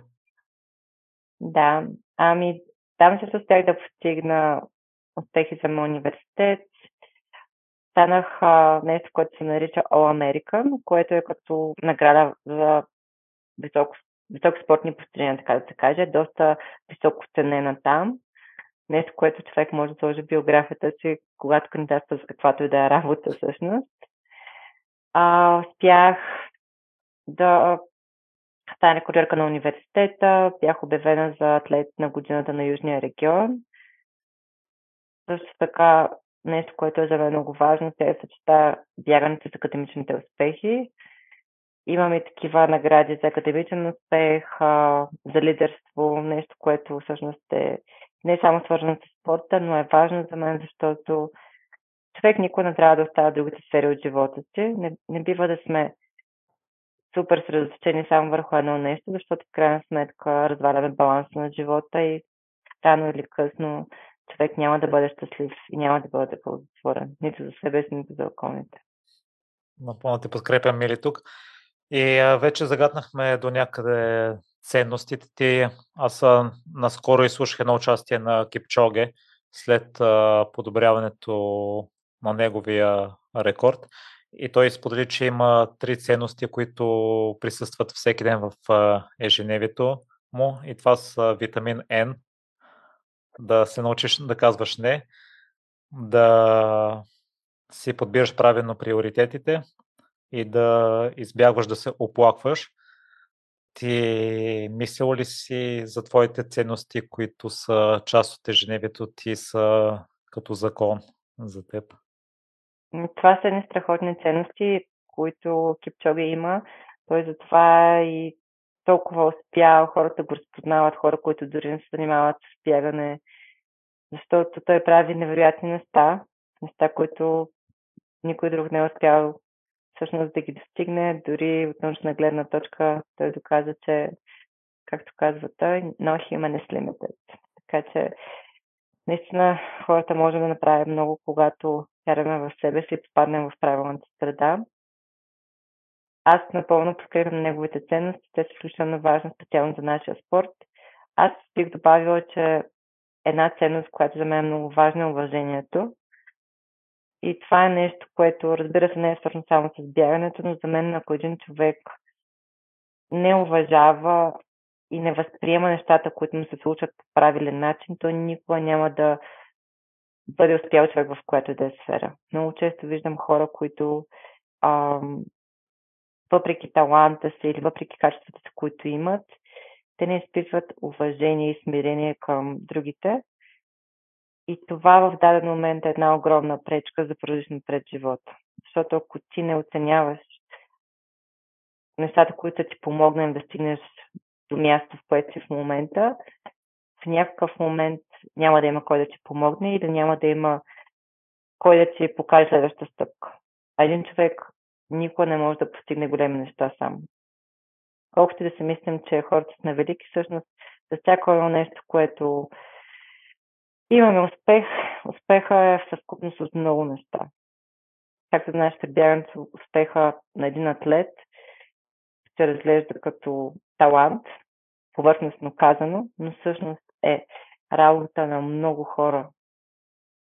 Да, ами там се успях да постигна успехи за моят университет. Станах а, нещо, което се нарича All American, което е като награда за високо, високи спортни постижения, така да се каже. Доста високо ценена там. Нещо, което човек може да сложи в биографията си, когато кандидатства за каквато и да е работа всъщност. А, успях да стане куриерка на университета, бях обявена за атлет на годината на Южния регион. Също така, нещо, което е за мен много важно, тя е съчета бягането с академичните успехи. Имаме такива награди за академичен успех, за лидерство, нещо, което всъщност е не само свързано с спорта, но е важно за мен, защото човек никога не трябва да оставя другите сфери от живота си. Не, не бива да сме супер средоточени само върху едно нещо, защото в крайна сметка разваляме баланса на живота и рано или късно човек няма да бъде щастлив и няма да бъде ползотворен, нито за себе си, нито за околните. Напълно те подкрепям, Мили, тук. И вече загаднахме до някъде ценностите ти. Аз а, наскоро изслушах едно участие на Кипчоге след а, подобряването на неговия рекорд. И той сподели, че има три ценности, които присъстват всеки ден в ежедневието му. И това са витамин N, да се научиш да казваш не, да си подбираш правилно приоритетите и да избягваш да се оплакваш. Ти мислил ли си за твоите ценности, които са част от ежедневието ти са като закон за теб? Това са едни страхотни ценности, които Кипчоги има. Той затова и толкова успял, хората го разпознават, хора, които дори не се занимават с бягане, защото той прави невероятни неща, неща, които никой друг не е успял всъщност да ги достигне, дори от научна гледна точка той доказа, че, както казва той, no human is limited. Така че наистина хората можем да направим много, когато вярваме в себе си и попаднем в правилната среда. Аз напълно подкрепям неговите ценности. Те са изключително важни, специално за нашия спорт. Аз бих добавила, че една ценност, която за мен е много важна, е уважението. И това е нещо, което, разбира се, не е свързано само с бягането, но за мен, ако един човек не уважава и не възприема нещата, които му се случват по правилен начин, той никога няма да бъде успял човек в която да е сфера. Много често виждам хора, които ам, въпреки таланта си или въпреки качествата си, които имат, те не изпитват уважение и смирение към другите. И това в даден момент е една огромна пречка за продължиш напред живота. Защото ако ти не оценяваш нещата, които ти помогнат да стигнеш до място, в което си в момента, в някакъв момент няма да има кой да ти помогне или няма да има кой да ти покаже следващата стъпка. А един човек никога не може да постигне големи неща сам. Колкото да си мислим, че хората са велики, всъщност за всяко едно нещо, което имаме успех, успеха е в съвкупност от много неща. Както знаеш, при успеха на един атлет се разглежда като талант, повърхностно казано, но всъщност е работа на много хора.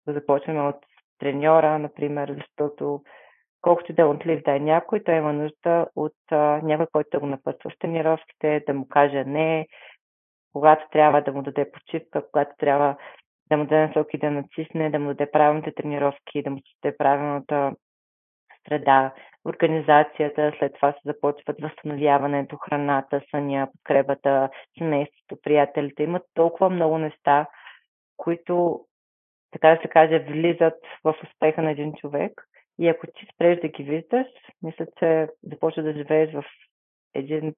Да започнем от треньора, например, защото колкото да е да е някой, той има нужда от а, някой, който го напътства в тренировките, да му каже не, когато трябва да му даде почивка, когато трябва да му даде насоки да натисне, да му даде правилните тренировки, да му даде правилната среда, организацията, след това се започват възстановяването, храната, съня, подкрепата, семейството, приятелите. Имат толкова много неща, които, така да се каже, влизат в успеха на един човек. И ако ти спреш да ги виждаш, мисля, че започва да живееш в един,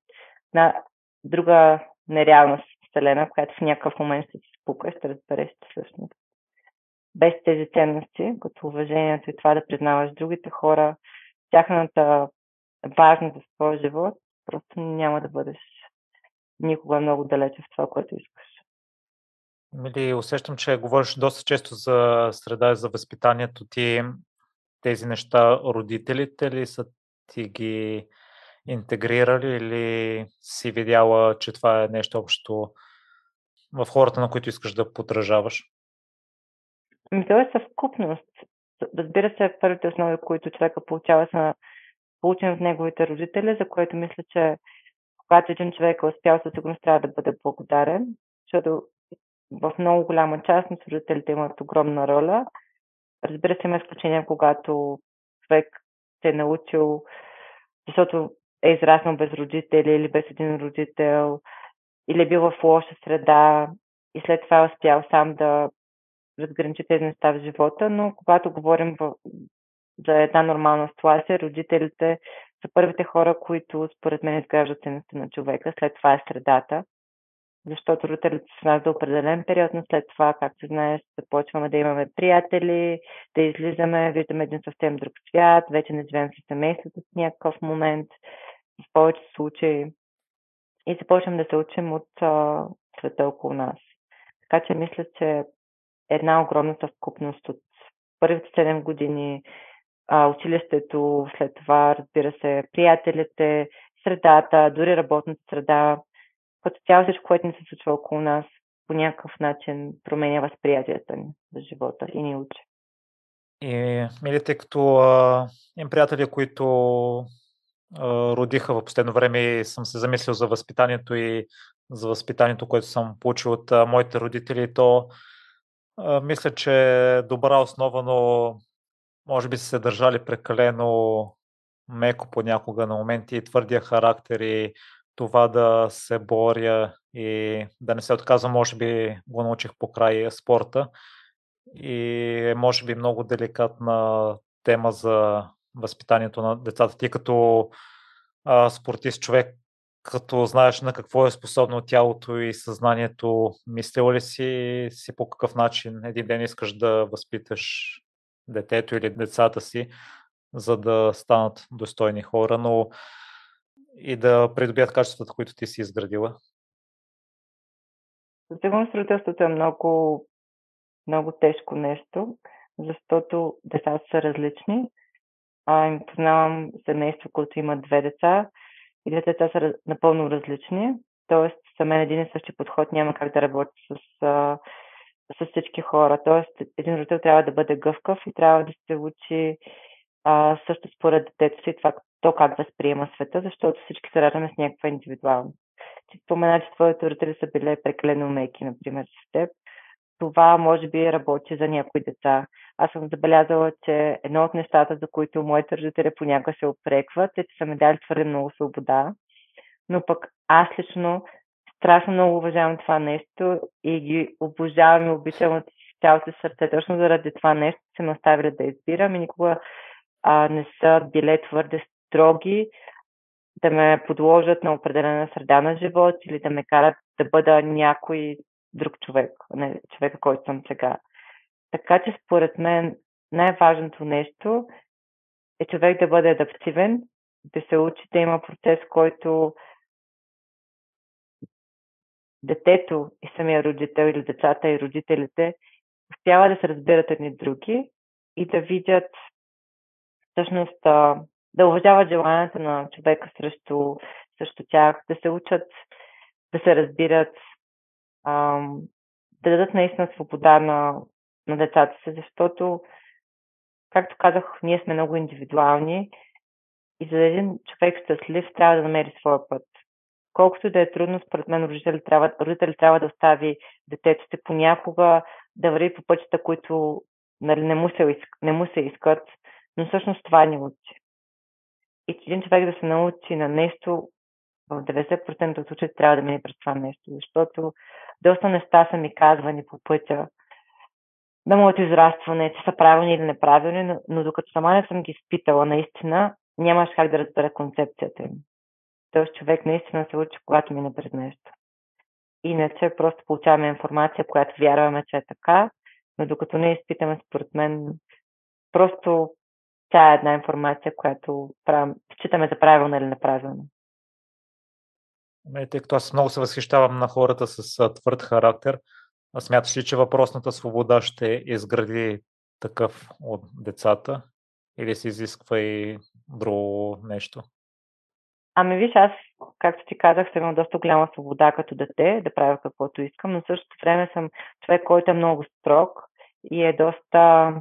на друга нереалност вселена, която в някакъв момент ще ти спука ще разбереш, че всъщност без тези ценности, като уважението и това да признаваш другите хора, тяхната важност за своя живот, просто няма да бъдеш никога много далече в това, което искаш. Мили, усещам, че говориш доста често за среда и за възпитанието ти. Тези неща родителите ли са ти ги интегрирали или си видяла, че това е нещо общо в хората, на които искаш да подражаваш? Ами, то е съвкупност. Разбира се, първите основи, които човека получава, са получени от неговите родители, за което мисля, че когато един човек е успял, със сигурност трябва да бъде благодарен, защото в много голяма част родителите имат огромна роля. Разбира се, има изключения, когато човек се е научил, защото е израснал без родители или без един родител, или е бил в лоша среда и след това е успял сам да разграничи тези неща в живота, но когато говорим в, за една нормална ситуация, родителите са първите хора, които според мен изграждат ценности на човека, след това е средата, защото родителите са нас за определен период, но след това, както знаеш, започваме да имаме приятели, да излизаме, виждаме един съвсем друг свят, вече не живеем с семейството в някакъв момент, в повечето случаи и започвам да се учим от а, света около нас. Така че мисля, че една огромна съвкупност от първите 7 години, а, училището, след това, разбира се, приятелите, средата, дори работната среда, като цяло всичко, което ни се случва около нас, по някакъв начин променя възприятията ни за живота и ни учи. И, мили, тъй като а, им приятели, които родиха в последно време и съм се замислил за възпитанието и за възпитанието, което съм получил от моите родители, то мисля, че е добра основа, но може би са се държали прекалено меко понякога на моменти и твърдия характер и това да се боря и да не се отказвам, може би го научих по край спорта. И е, може би, много деликатна тема за възпитанието на децата. Ти като а, спортист човек като знаеш на какво е способно тялото и съзнанието, мислил ли си, си по какъв начин един ден искаш да възпиташ детето или децата си, за да станат достойни хора, но и да придобият качествата, които ти си изградила? Със сигурност родителството е много, много тежко нещо, защото децата са различни. А, познавам семейство, което има две деца и двете деца са напълно различни. Тоест, за мен един и същи подход няма как да работи с, с всички хора. Тоест, един родител трябва да бъде гъвкав и трябва да се учи а, също според детето си това, то как възприема света, защото всички се раждаме с някаква индивидуалност. Ти спомена, че твоите родители са били прекалено меки, например, с теб това може би работи за някои деца. Аз съм забелязала, че едно от нещата, за които моите родители понякога се опрекват, е, че са ми дали твърде много свобода. Но пък аз лично страшно много уважавам това нещо и ги обожавам и обичам от цялото сърце. Точно заради това нещо се ме оставили да избирам и никога а, не са били твърде строги да ме подложат на определена среда на живот или да ме карат да бъда някой друг човек, не човека, който съм сега. Така че според мен най-важното нещо е човек да бъде адаптивен, да се учи да има процес, който детето и самия родител или децата и родителите успяват да се разбират едни други и да видят всъщност да уважават желанията на човека срещу, срещу тях, да се учат да се разбират, да дадат наистина свобода на, на децата си, защото, както казах, ние сме много индивидуални и за един човек щастлив трябва да намери своя път. Колкото да е трудно, според мен родители трябва, родители трябва да остави детето си понякога да върви по пътища, които нали, не, му се, не му се искат, но всъщност това ни учи. И един човек да се научи на нещо, в 90% от случаите трябва да мине през това нещо, защото доста неща са ми казвани по пътя на моето израстване, че са правилни или неправилни, но, но докато сама не съм ги изпитала наистина, нямаш как да разбера концепцията им. Тоест човек наистина се учи, когато мине през нещо. Иначе просто получаваме информация, която вярваме, че е така, но докато не изпитаме, според мен, просто тя е една информация, която правим, считаме за правилна или неправилна. Ами, тъй като аз много се възхищавам на хората с твърд характер, а смяташ ли, че въпросната свобода ще изгради такъв от децата или се изисква и друго нещо? Ами виж, аз, както ти казах, съм имал доста голяма свобода като дете, да правя каквото искам, но същото време съм човек, който е много строг и е доста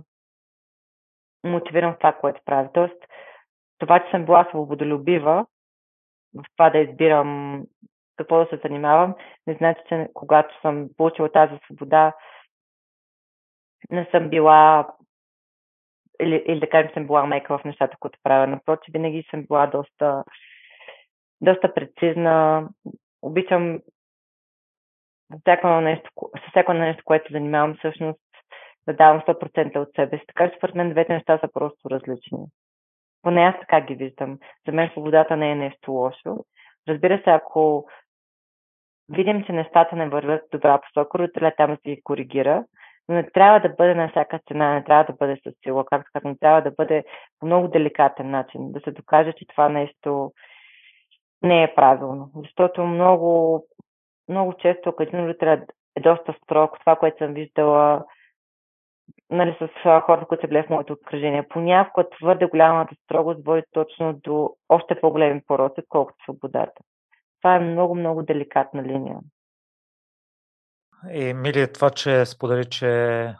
мотивиран в това, което правя. Тоест, това, че съм била свободолюбива, в това да избирам какво да се занимавам, не значи, че когато съм получила тази свобода, не съм била или, или да кажем, съм била мека в нещата, които правя. Напротив, винаги съм била доста, доста прецизна. Обичам всяко нещо, всяко нещо, което занимавам, всъщност да давам 100% от себе си. Така че според мен двете неща са просто различни. Поне аз така ги виждам. За мен свободата не е нещо лошо. Разбира се, ако видим, че нещата не вървят добра посока, родителя там да ги коригира, но не трябва да бъде на всяка цена, не трябва да бъде с сила, както казвам, трябва да бъде по много деликатен начин, да се докаже, че това нещо не е правилно. Защото много, много често, ако един родител е доста строг, това, което съм виждала нали, с хората, които са били в моето обкръжение. Понякога твърде голямата строгост води точно до още по-големи пороци, отколкото свободата. Това е много, много деликатна линия. И мили това, че сподели, че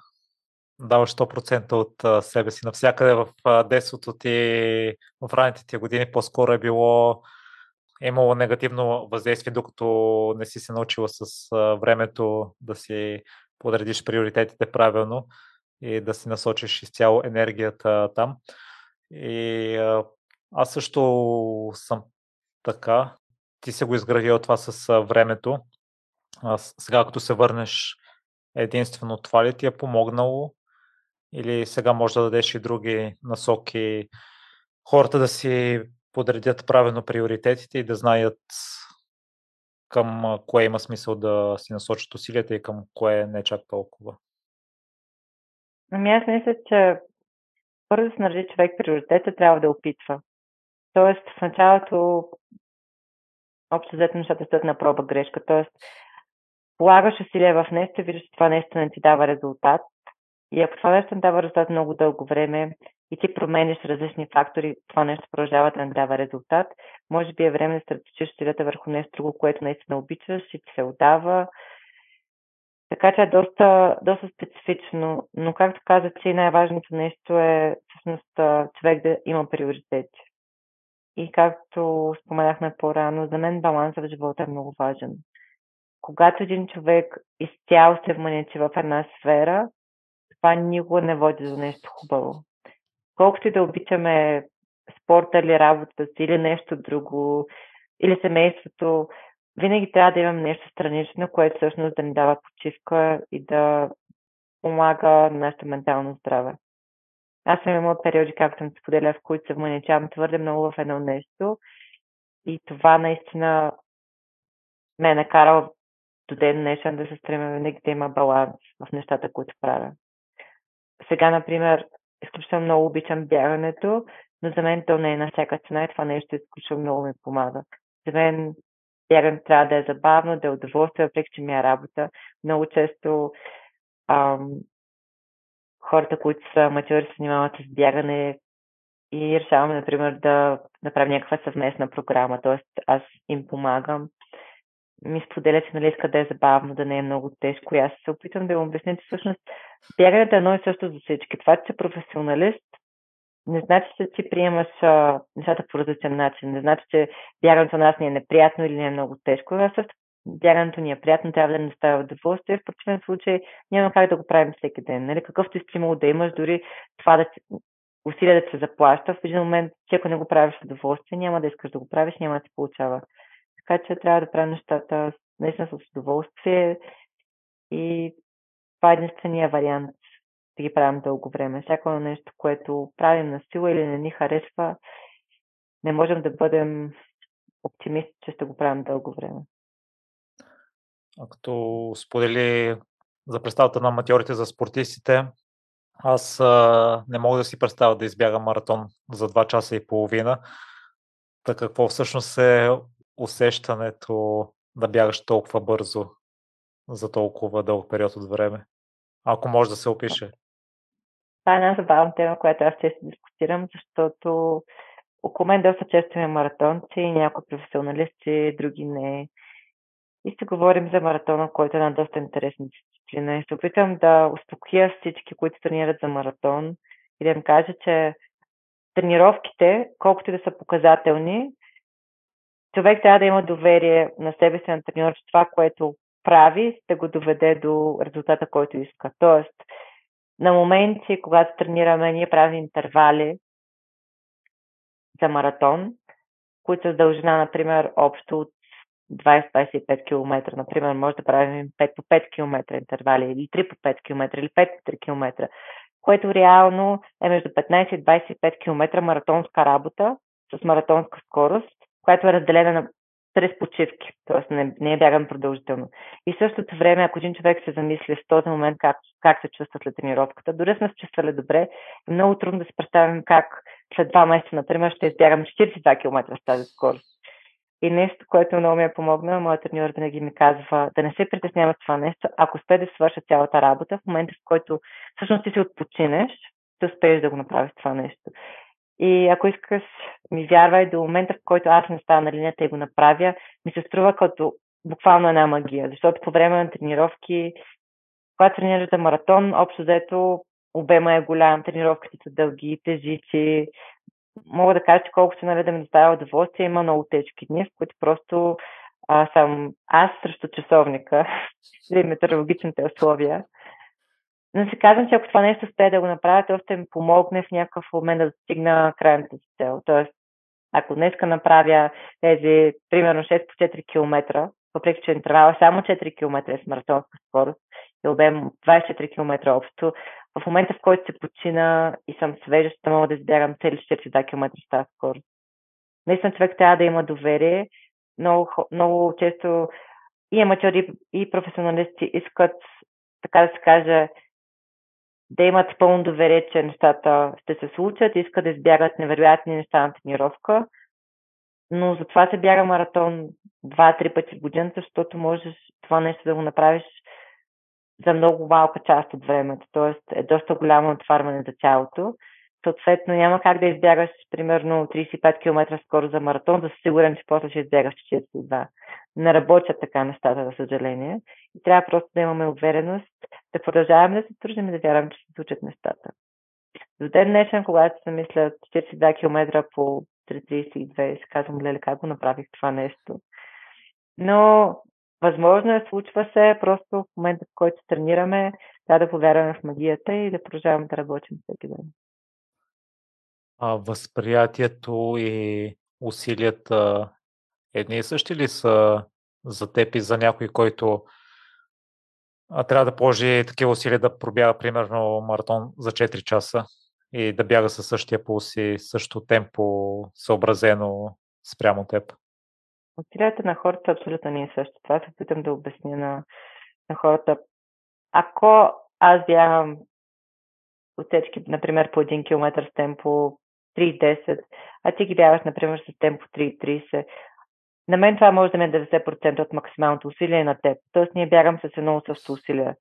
даваш 100% от себе си навсякъде в детството ти, в ранните ти години, по-скоро е било е имало негативно въздействие, докато не си се научила с времето да си подредиш приоритетите правилно и да си насочиш изцяло енергията там. И аз също съм така. Ти се го изградил това с времето. А сега, като се върнеш, единствено това ли ти е помогнало? Или сега може да дадеш и други насоки хората да си подредят правилно приоритетите и да знаят към кое има смисъл да си насочат усилията и към кое не чак толкова? Ами аз мисля, че първо да се нареди човек приоритета, трябва да опитва. Тоест в началото общо взето нещата стоят на проба грешка. Тоест полагаш усилия в нещо виждаш, че това нещо не ти дава резултат. И ако това нещо не дава резултат много дълго време и ти промениш различни фактори, това нещо продължава да не дава резултат, може би е време да стратегиш усилията върху нещо друго, което наистина обичаш и ти се отдава така че е доста, доста специфично, но както каза, че най-важното нещо е всъщност човек да има приоритети. И както споменахме по-рано, за мен балансът в живота е много важен. Когато един човек изцяло се вманечи в една сфера, това никога не води до нещо хубаво. Колкото и да обичаме спорта или работата си, или нещо друго, или семейството, винаги трябва да имам нещо странично, което всъщност да ни дава почивка и да, помага на нашето ментално здраве. Аз съм имала периоди, както съм споделя, в които се вманичавам твърде много в едно нещо и това наистина ме е накарало до ден днешен да се стремя винаги да има баланс в нещата, които правя. Сега, например, изключително много обичам бягането, но за мен то не е на всяка цена и това нещо изключително много ми помага. За мен бягането трябва да е забавно, да е удоволствие, въпреки че ми е работа. Много често ам, хората, които са аматьори, се занимават с бягане и решаваме, например, да направим някаква съвместна програма, т.е. аз им помагам. Ми споделя, че нали, иска да е забавно, да не е много тежко. И аз се опитвам да им обясня, че всъщност бягането е едно и също за всички. Това, че си професионалист, не значи, че ти приемаш а, нещата по различен начин. Не значи, че бягането на нас ни е неприятно или не е много тежко. А също бягането ни е приятно, трябва да ни доставя удоволствие. В противен случай няма как да го правим всеки ден. Нали? Какъвто и стимул да имаш, дори това да усилия да се заплаща, в един момент, ти ако не го правиш с удоволствие, няма да искаш да го правиш, няма да се получава. Така че трябва да правим нещата наистина с удоволствие и това е единствения вариант да ги правим дълго време. Всяко нещо, което правим на сила или не ни харесва, не можем да бъдем оптимисти, че ще го правим дълго време. А като сподели за представата на аматьорите за спортистите, аз а, не мога да си представя да избягам маратон за 2 часа и половина. Така какво всъщност е усещането да бягаш толкова бързо за толкова дълъг период от време? Ако може да се опише. Това е една забавна тема, която аз често дискутирам, защото около мен доста често има маратонци, някои професионалисти, други не. И ще говорим за маратона, който е една доста интересна дисциплина. И се опитам да успокоя всички, които тренират за маратон и да им кажа, че тренировките, колкото и да са показателни, човек трябва да има доверие на себе си на треньор, че това, което прави, ще го доведе до резултата, който иска. Тоест, на моменти, когато тренираме, ние правим интервали за маратон, които са с дължина, например, общо от 20-25 км. Например, може да правим 5 по 5 км интервали, или 3 по 5 км, или 5 по 3 км, което реално е между 15 и 25 км маратонска работа с маратонска скорост, която е разделена на през почивки, т.е. Не, не е бяган продължително. И същото време, ако един човек се замисли в този момент как, как се чувства след тренировката, дори сме се чувствали добре, е много трудно да си представим как след два месеца, например, ще избягам 42 км с тази скорост. И нещо, което много ми е помогнало, моят треньор винаги ми казва да не се притеснява това нещо. Ако успее да свърша цялата работа, в момента в който всъщност ти се отпочинеш, ще успееш да го направиш това нещо. И ако искаш, ми вярвай, до момента, в който аз не стана на линията и го направя, ми се струва като буквално една магия. Защото по време на тренировки, когато тренираш за маратон, общо взето обема е голям, тренировките са дълги, тежици. Мога да кажа, че колкото нали, да ми доставя удоволствие, има много тежки дни, в които просто а, съм аз срещу часовника или метеорологичните условия. Но се казвам, че ако това нещо успее да го направя, то ще ми помогне в някакъв момент да достигна крайната си цел. Тоест, ако днеска направя тези, примерно 6 по 4 км, въпреки че интервал е само 4 км с маратонска скорост и обем 24 км общо, в момента в който се почина и съм свежа, ще мога да избягам цели 42 км с тази скорост. Наистина човек трябва да има доверие. Много, много често и аматьори, и професионалисти искат, така да се каже, да имат пълно доверие, че нещата ще се случат, искат да избягат невероятни неща на тренировка, но затова се бяга маратон два-три пъти в годината, защото можеш това нещо да го направиш за много малка част от времето, т.е. е доста голямо отварване за тялото. Съответно, няма как да избягаш примерно 35 км скоро за маратон, да си сигурен, че после ще избягаш 42 не работят така нещата, за съжаление. Трябва просто да имаме увереност, да продължаваме да се трудим и да вярваме, че се случат нещата. До ден днешен, когато се мисля 42 км по 332, се казвам, леле, как го направих това нещо. Но възможно е, случва се, просто в момента, в който тренираме, трябва да повярваме в магията и да продължаваме да работим всеки ден. А възприятието и усилията едни и същи ли са за теб и за някой, който а, трябва да положи такива усилия да пробяга примерно маратон за 4 часа и да бяга със същия пулс и същото темпо съобразено спрямо теб? Усилията на хората абсолютно не е също. Това се опитам да обясня на, на хората. Ако аз бягам отсечки, например, по 1 км с темпо 3.10, а ти ги бягаш, например, с темпо 3.30, на мен това може да ми е 90% от максималното усилие на теб. Тоест ние бягам с едно също усилие.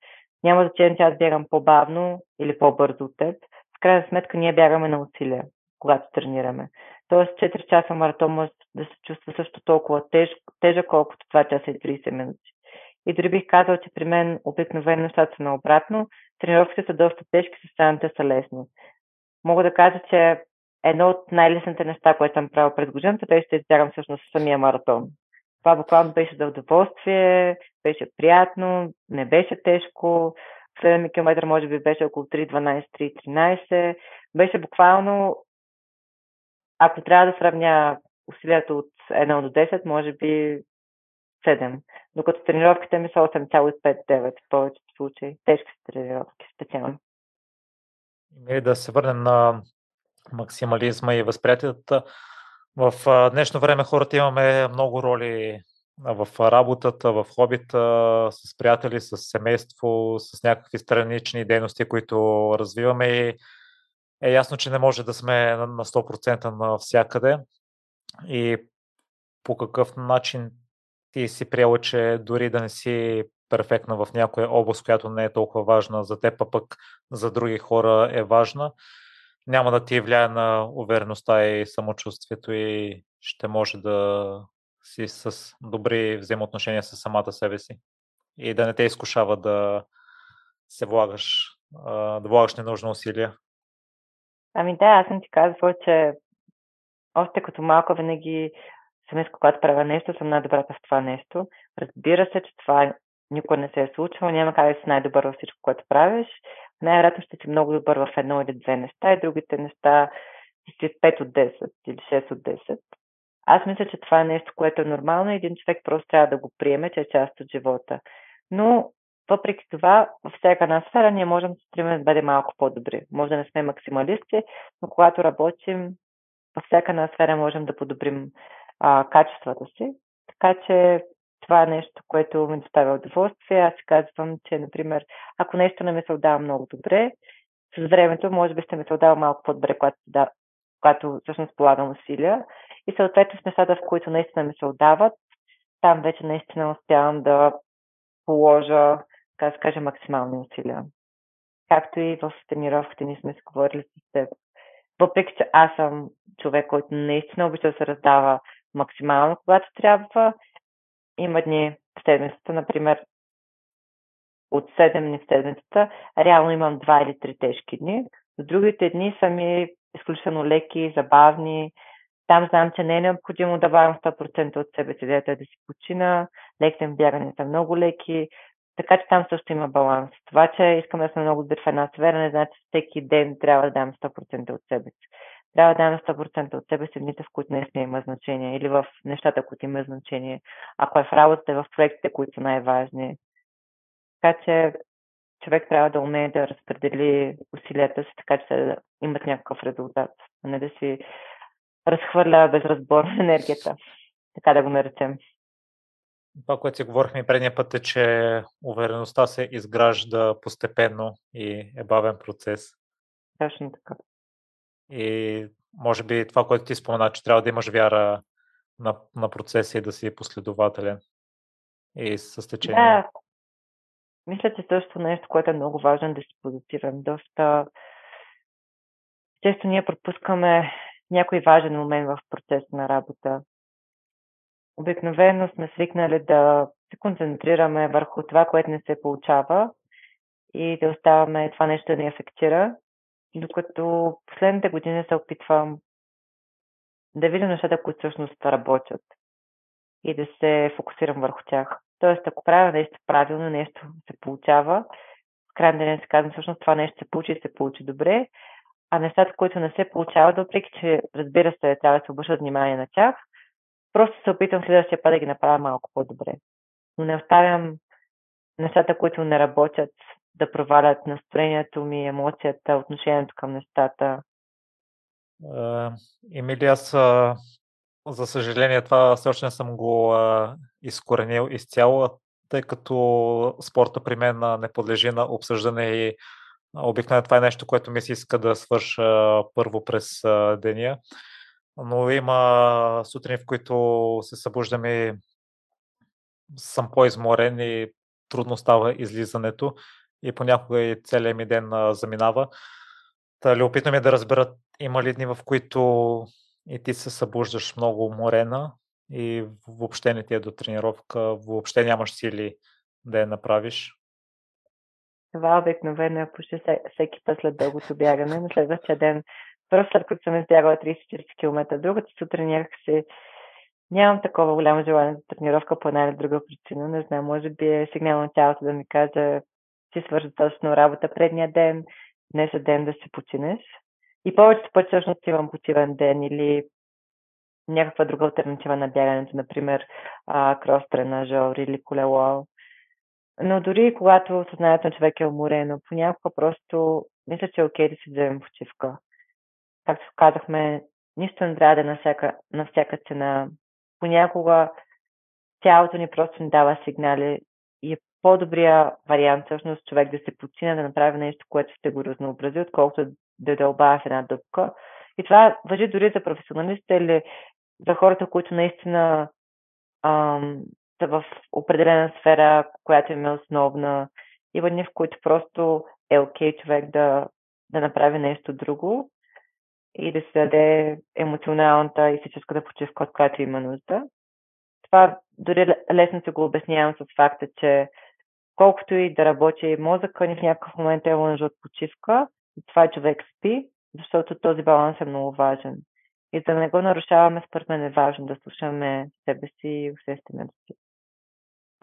Няма значение, че аз бягам по-бавно или по-бързо от теб. В крайна сметка ние бягаме на усилие, когато тренираме. Тоест 4 часа маратон може да се чувства също толкова теж, тежък, колкото 2 часа и 30 минути. И дори бих казал, че при мен обикновено нещата са наобратно. Тренировките са доста тежки, състояните са лесни. Мога да кажа, че едно от най-лесните неща, което съм правил през годината, беше да избягам всъщност самия маратон. Това буквално беше за удоволствие, беше приятно, не беше тежко. Следен километър може би беше около 3.12-3.13. Беше буквално, ако трябва да сравня усилията от 1 до 10, може би 7. Докато тренировките ми са 8,59 в повечето случаи. Тежки са тренировки специално. И да се върнем на максимализма и възприятията. В днешно време хората имаме много роли в работата, в хобита, с приятели, с семейство, с някакви странични дейности, които развиваме и е ясно, че не може да сме на 100% навсякъде. И по какъв начин ти си приела, че дори да не си перфектна в някоя област, която не е толкова важна за теб, а пък за други хора е важна, няма да ти влияе на увереността и самочувствието и ще може да си с добри взаимоотношения с самата себе си и да не те изкушава да се влагаш, да влагаш ненужно усилия. Ами да, аз съм ти казвала, че още като малко винаги съм искала, когато правя нещо, съм най-добрата в това нещо. Разбира се, че това никога не се е случвало, няма как да си най-добър във всичко, което правиш. Най-вероятно ще си много добър в едно или две неща и другите неща си 5 от 10 или 6 от 10. Аз мисля, че това е нещо, което е нормално и един човек просто трябва да го приеме, че е част от живота. Но въпреки това, във всяка една сфера ние можем да се стремим да бъдем малко по-добри. Може да не сме максималисти, но когато работим, във всяка една сфера можем да подобрим а, качествата си. Така че това е нещо, което ми доставя удоволствие. Аз си казвам, че, например, ако нещо не ми се отдава много добре, с времето може би ще ми се отдава малко по-добре, когато, да, когато всъщност полагам усилия. И съответно с нещата, в които наистина ми се отдават, там вече наистина успявам да положа, така да се каже, максимални усилия. Както и в тренировките ни сме си говорили с теб. Въпреки, че аз съм човек, който наистина обича да се раздава максимално, когато трябва, има дни в седмицата, например, от 7 дни в седмицата, реално имам 2 или 3 тежки дни. Но другите дни са ми изключително леки, забавни. Там знам, че не е необходимо да бавам 100% от себе си, да да си почина. Леките бягане са много леки. Така че там също има баланс. Това, че искам да съм много добър в една сфера, не значи, че всеки ден трябва да дам 100% от себе си трябва да даме 100% от себе си дните, в които наистина има значение или в нещата, които има значение. Ако е в работата, в проектите, които са най-важни. Така че човек трябва да умее да разпредели усилията си, така че да имат някакъв резултат, а не да си разхвърля безразборно енергията, така да го наречем. Това, което си говорихме предния път е, че увереността се изгражда постепенно и е бавен процес. Точно така. И може би това, което ти спомена, че трябва да имаш вяра на, на процеса и да си последователен и с течение. Да, мисля, че също нещо, което е много важно да си позитивен. Доста често ние пропускаме някой важен момент в процеса на работа. Обикновено сме свикнали да се концентрираме върху това, което не се получава и да оставаме това нещо да ни афектира докато последните години се опитвам да видя нещата, които всъщност работят и да се фокусирам върху тях. Тоест, ако правя нещо правилно, нещо се получава, в крайна ден се казвам, всъщност това нещо се получи и се получи добре, а нещата, които не се получават, въпреки че разбира се, трябва да се обръщат внимание на тях, просто се опитам следващия път да ги направя малко по-добре. Но не оставям нещата, които не работят, да провалят настроението ми, емоцията, отношението към нещата. Емили, аз за съжаление това все още не съм го изкоренил изцяло, тъй като спорта при мен не подлежи на обсъждане и обикновено това е нещо, което ми се иска да свърша първо през деня. Но има сутрини, в които се събуждам и съм по-изморен и трудно става излизането и понякога и целият ми ден заминава. Та опитвам ми да разберат има ли дни, в които и ти се събуждаш много уморена и въобще не ти е до тренировка, въобще нямаш сили да я направиш? Това обикновено е почти всеки път след дългото бягане. На следващия ден, първо след като съм избягала 30-40 км, другата сутрин някакси нямам такова голямо желание за тренировка по една или друга причина. Не знам, може би е сигнал на тялото да ми каже, си свърши точно работа предния ден, днес е ден да се починеш. И повечето пъти всъщност имам почивен ден или някаква друга альтернатива на бягането, например крос тренажор или колело. Но дори когато съзнанието на човек е уморено, понякога просто мисля, че е окей да си вземем почивка. Както казахме, нищо не трябва да е на всяка, на всяка цена. Понякога тялото ни просто ни дава сигнали и е по-добрия вариант всъщност човек да се почина, да направи нещо, което ще го разнообрази, отколкото да дълбая в една дупка. И това въжи дори за професионалистите или за хората, които наистина ам, са в определена сфера, която им е основна. Има дни, в които просто е окей okay човек да, да направи нещо друго и да се даде емоционалната и физическата почивка, от която има нужда. Това дори лесно се го обяснявам с факта, че колкото и да работи мозъка ни в някакъв момент е нужда от почивка, това човек спи, защото този баланс е много важен. И да не го нарушаваме, според мен е важно да слушаме себе си и усещането си.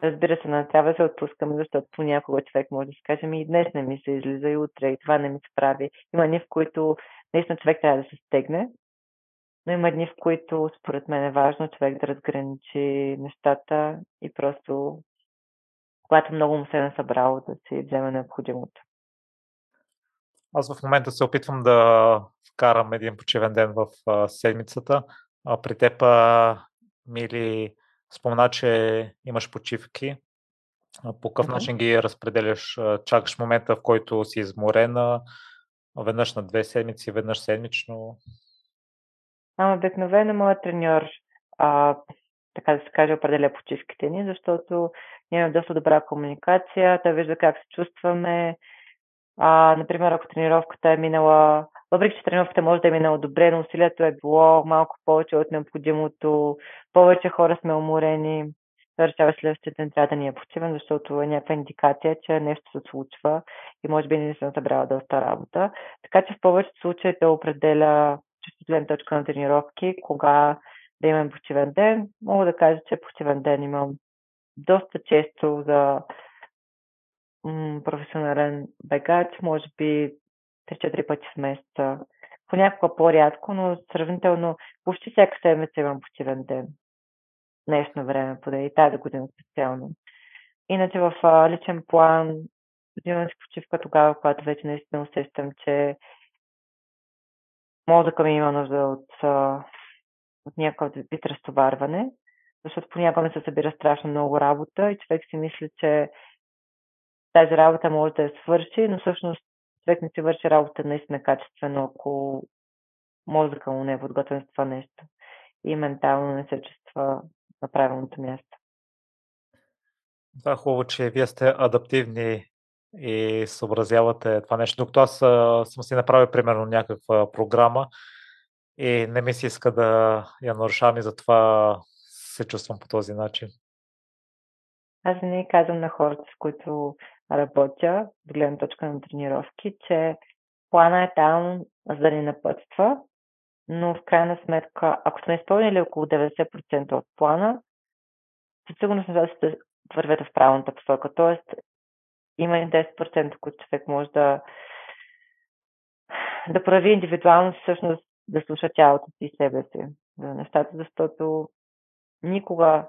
Разбира се, не трябва да се отпускаме, защото понякога човек може да си каже, ми и днес не ми се излиза и утре и това не ми се прави. Има дни, в които наистина човек трябва да се стегне, но има дни, в които според мен е важно човек да разграничи нещата и просто когато много му се е насъбрало да си вземе необходимото. Аз в момента се опитвам да вкарам един почивен ден в а, седмицата. А, при теб, а, Мили, спомена, че имаш почивки. А, по какъв mm-hmm. начин ги разпределяш? Чакаш момента, в който си изморена, веднъж на две седмици, веднъж седмично? А, обикновено моят треньор, а, така да се каже, определя почивките ни, защото имаме доста добра комуникация, той вижда как се чувстваме, а, например, ако тренировката е минала, въпреки че тренировката може да е минала добре, но усилието е било малко повече от необходимото, повече хора сме уморени, това решава следващия ден трябва да ни е почивен, защото е някаква индикация, че нещо се случва и може би не съм събрала доста работа. Така че в повечето случаи да определя чисто гледна точка на тренировки, кога да имам почивен ден. Мога да кажа, че почивен ден имам доста често за професионален бегач, може би 3-4 пъти в месеца. Понякога по-рядко, но сравнително почти всяка седмица имам почивен ден. Днешно време, поне и тази година специално. Иначе в личен план взимам си почивка тогава, когато вече наистина усещам, че мозъка ми има нужда от, от някакъв вид разтоварване, защото понякога се събира страшно много работа и човек си мисли, че тази работа може да я свърши, но всъщност човек не си върши работа наистина качествено, ако мозъка му не е подготвен с това нещо и ментално не се чувства на правилното място. Е хубаво, че вие сте адаптивни и съобразявате това нещо. Докато аз съм си направил примерно някаква програма и не ми се иска да я нарушавам и затова се чувствам по този начин. Аз не казвам на хората, с които работя, от гледна точка на тренировки, че плана е там за да ни напътства, но в крайна сметка, ако сме изпълнили около 90% от плана, със сигурност нещата вървят в правилната посока. Тоест, има и 10%, които човек може да, да прави индивидуално, всъщност да слуша тялото си и себе си за нещата, защото никога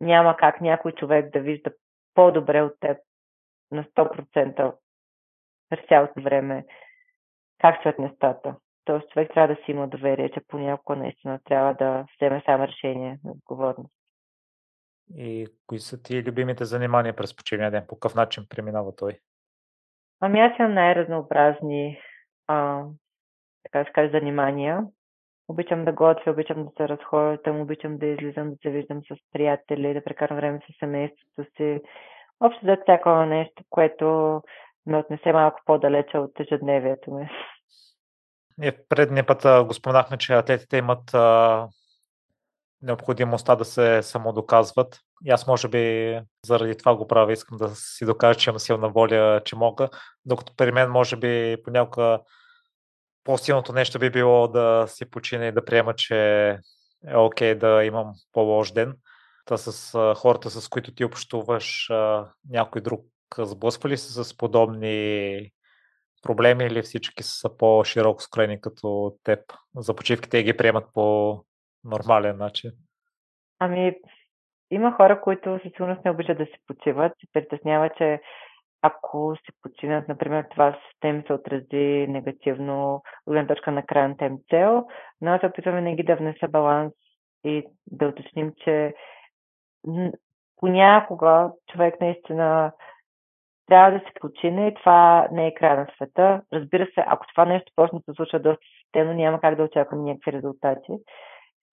няма как някой човек да вижда по-добре от теб на 100% през цялото време как стоят нещата. Тоест човек трябва да си има доверие, че понякога наистина трябва да вземе сам решение на отговорност. И кои са ти любимите занимания през почивния ден? По какъв начин преминава той? Ами аз имам най-разнообразни а, така да се каже, занимания. Обичам да готвя, обичам да се разходям, обичам да излизам, да се виждам с приятели, да прекарам време с семейството си. Общо за всяко нещо, което ме отнесе малко по-далече от ежедневието ми. Ние предния път го споменахме, че атлетите имат а, необходимостта да се самодоказват. И аз може би заради това го правя. Искам да си докажа, че имам силна воля, че мога. Докато при мен може би понякога по-силното нещо би било да си почина и да приема, че е окей okay да имам по-лош ден. Та с хората, с които ти общуваш, някой друг сблъсква ли се с подобни проблеми или всички са по-широко скроени като теб? За почивките ги приемат по нормален начин? Ами, има хора, които със сигурност не обичат да се почиват. Се притеснява, че ако се починат, например, това ще им се отрази негативно гледна точка на крайната им цел, но аз опитвам винаги да внеса баланс и да уточним, че понякога човек наистина трябва да се почине и това не е край на света. Разбира се, ако това нещо почне да се случва доста системно, няма как да очакваме някакви резултати.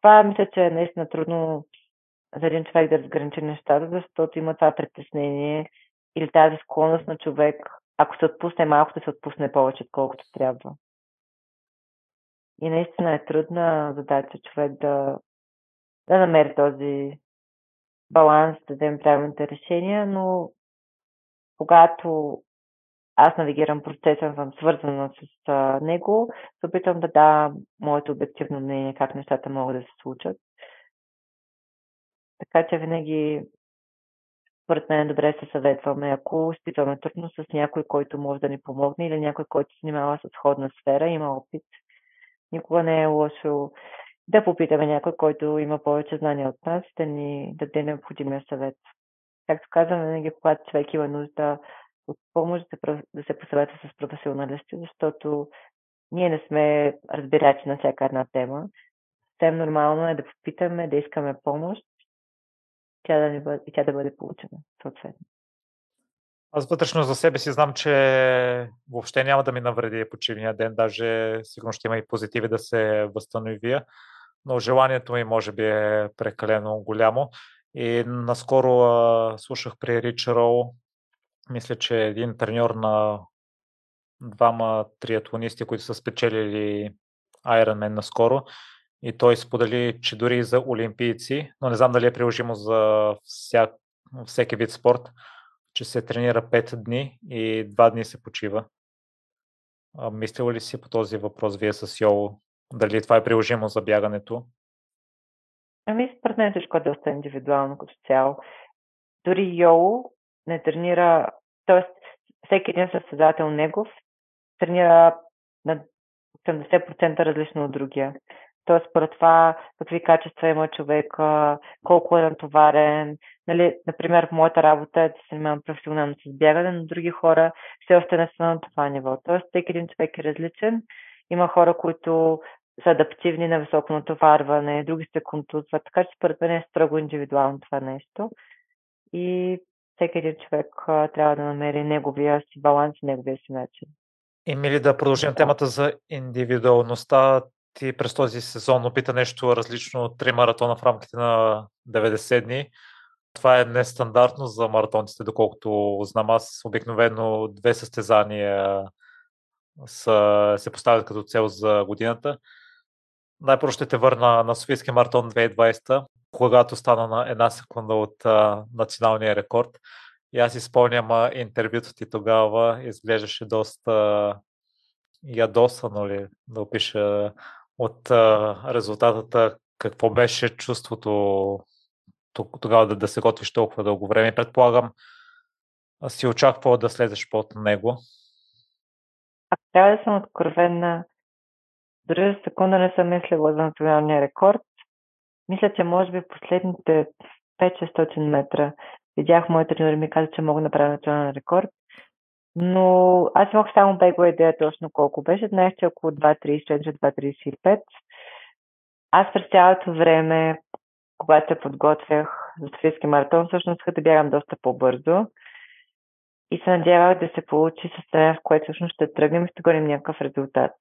Това мисля, че е наистина трудно за един човек да разграничи нещата, защото има това притеснение или тази склонност на човек, ако се отпусне малко, да се отпусне повече, отколкото трябва. И наистина е трудна задача човек да, да намери този баланс, да вземе правилните решения, но когато аз навигирам процеса, съм свързана с него, се опитвам да дам моето обективно мнение как нещата могат да се случат. Така че винаги според мен е добре се съветваме, ако изпитваме трудно с някой, който може да ни помогне или някой, който се занимава с сходна сфера, има опит. Никога не е лошо да попитаме някой, който има повече знания от нас, да ни даде необходимия съвет. Както казвам, винаги, когато човек има нужда от помощ, да се посъветва с професионалисти, защото ние не сме разбирачи на всяка една тема. Съвсем нормално е да попитаме, да искаме помощ тя да, не бъде, и тя да бъде получена съответно. Аз вътрешно за себе си знам, че въобще няма да ми навреди почивния ден, даже сигурно ще има и позитиви да се възстановя, но желанието ми може би е прекалено голямо. И наскоро а, слушах при Рич Роу, мисля, че един треньор на двама триатлонисти, които са спечелили Ironman наскоро, и той сподели, че дори за олимпийци, но не знам дали е приложимо за вся, всеки вид спорт, че се тренира 5 дни и 2 дни се почива. А, ли си по този въпрос вие с Йоло? Дали това е приложимо за бягането? Ами, според мен всичко е доста индивидуално като цяло. Дори Йоло не тренира, т.е. всеки един състезател негов тренира на 80% различно от другия. Тоест, според това, какви качества има човек, колко е натоварен. Нали, например, в моята работа е да се занимавам професионално с бягане, но други хора все още не са на това ниво. Тоест, всеки един човек е различен. Има хора, които са адаптивни на високо натоварване, други се контузват. Така че според мен е строго индивидуално това нещо. И всеки един човек а, трябва да намери неговия си баланс и неговия си начин. Емили, да продължим темата за индивидуалността ти през този сезон опита нещо различно от три маратона в рамките на 90 дни. Това е нестандартно за маратонците, доколкото знам аз. Обикновено две състезания са, се поставят като цел за годината. Най-първо ще те върна на Софийския маратон 2020, когато стана на една секунда от а, националния рекорд. И аз изпълням интервюто ти тогава. Изглеждаше доста ядосано ли да опиша от а, резултатата, какво беше чувството тогава да, да се готвиш толкова дълго време. Предполагам, си очаквал да слезеш под него. Ако трябва да съм откровена, дори за секунда не съм мислила за националния рекорд. Мисля, че може би последните 5-600 метра Видях моят тренер и ми каза, че мога да направя национален рекорд. Но аз имах само бегла идея точно колко беше. Знаех, че около 2.34-2.35. Аз през цялото време, когато се подготвях за Софийски маратон, всъщност да бягам доста по-бързо. И се надявах да се получи състояние, в което всъщност ще тръгнем и ще горим някакъв резултат.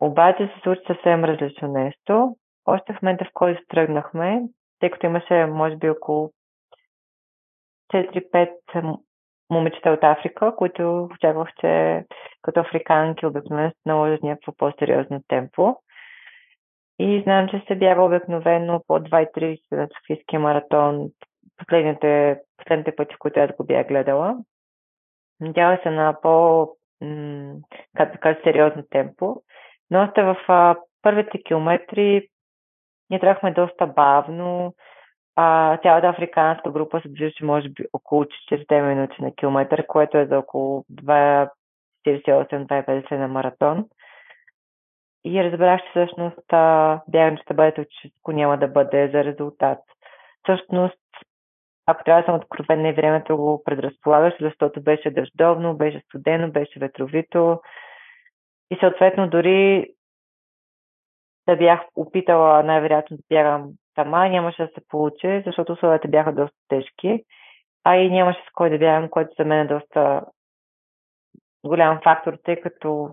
Обаче се случи съвсем различно нещо. Още в момента, в който тръгнахме, тъй като имаше, може би, около 4-5 момичета от Африка, които очаквах, че като африканки обикновено се наложат някакво по-сериозно темпо. И знам, че се бяга обикновено по 2.30 на Софийския маратон последните, последните пъти, които аз го бях гледала. Надява се на по, как да кажа, сериозно темпо. Но още в а, първите километри ние тръгнахме доста бавно. А, цялата африканска група се движеше може би около 40 минути на километър, което е за около 2,48-2,50 на маратон. И разбрах, че всъщност бягането ще бъде техническо, няма да бъде за резултат. Всъщност, ако трябва да съм откровен, и времето го предразполагаше, защото беше дъждовно, беше студено, беше ветровито. И съответно дори да бях опитала най-вероятно да бягам сама, нямаше да се получи, защото условията бяха доста тежки, а и нямаше с кой да бягам, което за мен е доста голям фактор, тъй като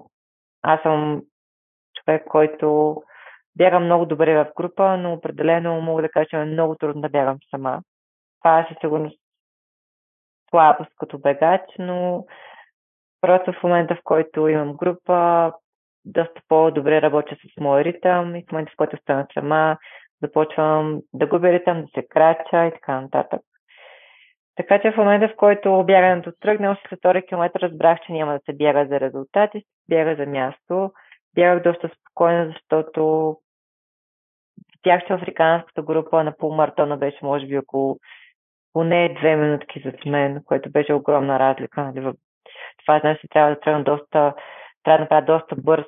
аз съм човек, който бяга много добре в група, но определено мога да кажа, че е много трудно да бягам сама. Това е със сигурност слабост като бегач, но просто в момента, в който имам група, доста по-добре работя с моя ритъм и в момента, в който стана сама, започвам да губя ритъм, да се крача и така нататък. Така че в момента, в който бягането тръгне, още след втори километър разбрах, че няма да се бяга за резултати, се бяга за място. Бягах доста спокойно, защото видях, че африканската група на полумаратона беше може би около поне две минутки за мен, което беше огромна разлика. Нали? Това значи, че трябва да тръгна доста, трябва да направя доста бърз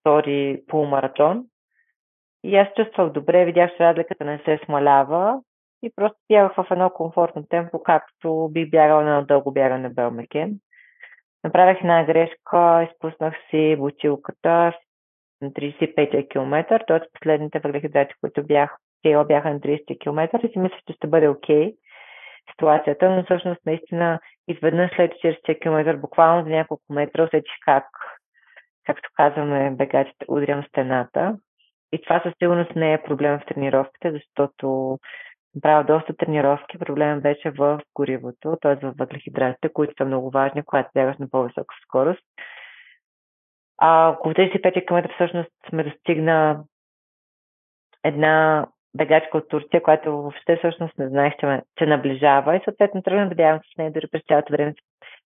втори полумаратон. И аз чувствах добре, видях, че разликата не се смалява и просто бягах в едно комфортно темпо, както би бягал на дълго бягане Белмекен. Направих една грешка, изпуснах си бутилката на 35 км, т.е. последните въглехидрати, които бях те бяха на 30 км и си мисля, че ще бъде окей okay ситуацията, но всъщност наистина изведнъж след 40 км, буквално за няколко метра, усетих как, както казваме бегачите, удрям стената. И това със сигурност не е проблем в тренировките, защото правя доста тренировки. Проблемът беше в горивото, т.е. в въглехидратите, които са много важни, когато бягаш на по-висока скорост. А около 35 км всъщност сме достигна една бегачка от Турция, която въобще всъщност не знаех, че, ме, че наближава и съответно тръгнах да бягам с нея, дори през цялото време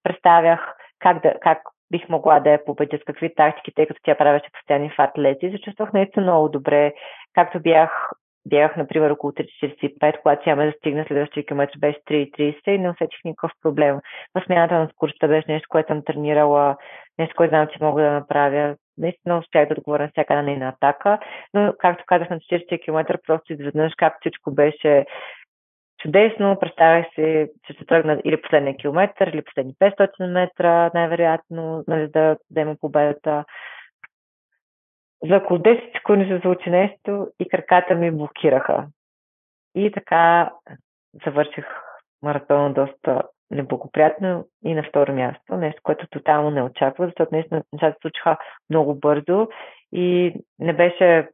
представях как, да, как бих могла да я победя, с какви тактики, тъй като тя правеше постоянни фатлети. Зачувствах наистина много добре, както бях бягах, например, около 3.45, когато тя ме достигна следващия километр беше 3.30 и не усетих никакъв проблем. Възмяната на скоростта беше нещо, което съм тренирала, нещо, което знам, че мога да направя. Наистина успях да отговоря на всяка една нейна атака, но, както казах, на 40 км просто изведнъж, както всичко беше чудесно, представях се, че ще тръгна или последния километър, или последни 500 метра, най-вероятно, нали, да взема победата. За около 10 секунди се случи нещо и краката ми блокираха. И така завърших маратона доста неблагоприятно и на второ място. Нещо, което тотално не очаква, защото наистина нещата случиха много бързо и не беше,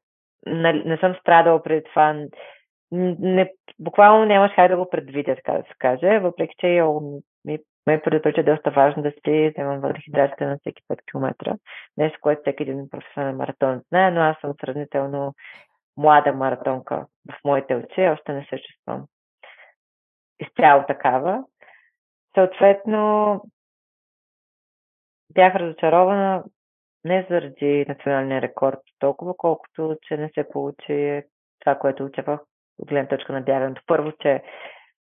не, не съм страдала преди това. Не, буквално нямаш как да го предвидя, така да се каже, въпреки че ми ме предупрежда доста важно да си вземам въглехидратите на всеки 5 км. Нещо, което всеки един професионален маратон знае, но аз съм сравнително млада маратонка в моите очи, още не се чувствам изцяло такава. Съответно, бях разочарована не заради националния рекорд толкова, колкото, че не се получи това, което очаквах от гледна точка на бягането. Първо, че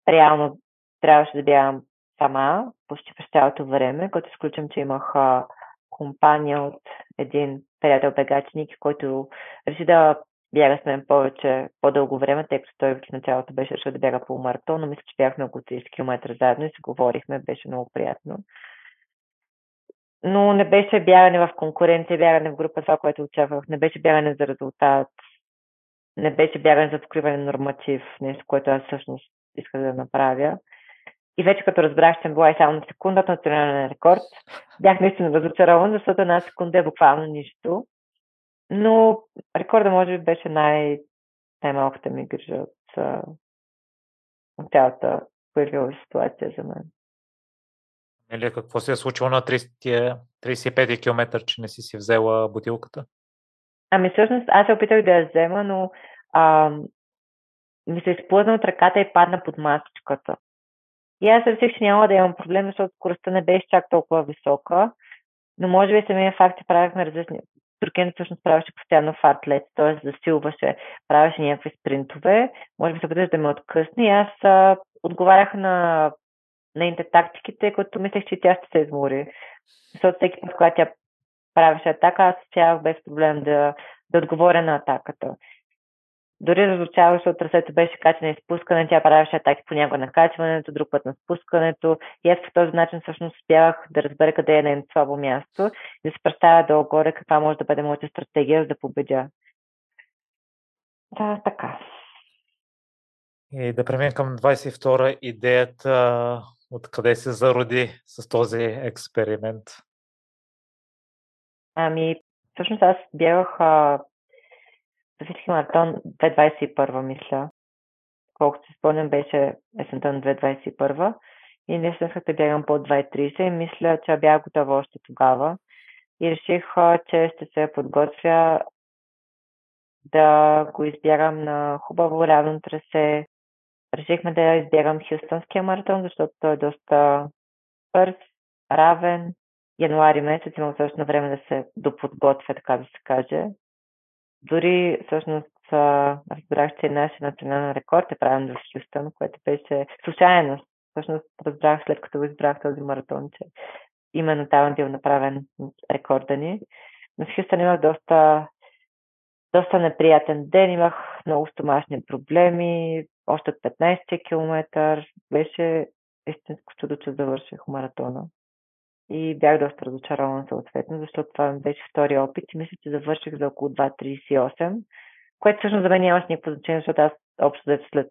реално трябваше да бягам сама, почти през цялото време, като изключвам, че имах а, компания от един приятел бегачник, който реши да бяга с мен повече, по-дълго време, тъй като той в началото беше решил да бяга по маратон, но мисля, че бяхме около 30 км заедно и се говорихме, беше много приятно. Но не беше бягане в конкуренция, бягане в група, това, което очаквах. Не беше бягане за резултат. Не беше бягане за покриване на норматив, нещо, което аз всъщност исках да направя. И вече като разбрах, че съм била и само на секунда от национален рекорд, бях наистина разочарован, защото една секунда е буквално нищо. Но рекорда може би беше най- най-малката ми грижа от, от цялата появила ситуация за мен. Или какво се е случило на 30, 35 км, че не си си взела бутилката? Ами всъщност аз се опитах да я взема, но а, ми се изплъзна от ръката и падна под масичката. И аз реших, че няма да имам проблем, защото скоростта не беше чак толкова висока. Но може би самия факт, че правихме различни... Туркен всъщност правеше постоянно фартлет, т.е. засилваше, правеше някакви спринтове. Може би се опиташ да ме откъсне и аз а, отговарях на нейните тактики, тъй като мислех, че тя ще се измори. Защото всеки път, когато тя правеше атака, аз успявах без проблем да, да отговоря на атаката. Дори разучаваше от трасето беше качане и спускане, тя правеше атаки понякога на качването, друг път на спускането. И аз по този начин всъщност успявах да разбера къде е нейното слабо място и да се представя долу-горе каква може да бъде моята стратегия, за да победя. Да, така. И да преминем към 22-а идеята, откъде се зароди с този експеримент? Ами, всъщност аз бягах Софийски маратон 2021, мисля. Колкото се спомням, беше есента на 2021. И не исках да бягам по 2.30 и мисля, че бях готова още тогава. И реших, че ще се подготвя да го избягам на хубаво равно трасе. Решихме да избягам Хюстонския маратон, защото той е доста бърз, равен. Януари месец имам също време да се доподготвя, така да се каже. Дори всъщност разбрах, че нашия национален рекорд е правен в Хюстън, което беше случайност. Всъщност разбрах след като избрах този маратон, че именно там бил направен рекорда ни. Но в Хюстън имах доста, доста неприятен ден, имах много стомашни проблеми, още от 15 км. Беше истинско чудо, че завърших маратона и бях доста разочарован съответно, защото това ми беше втори опит и мисля, че завърших за около 2.38, което всъщност за мен нямаше никакво значение, защото аз общо след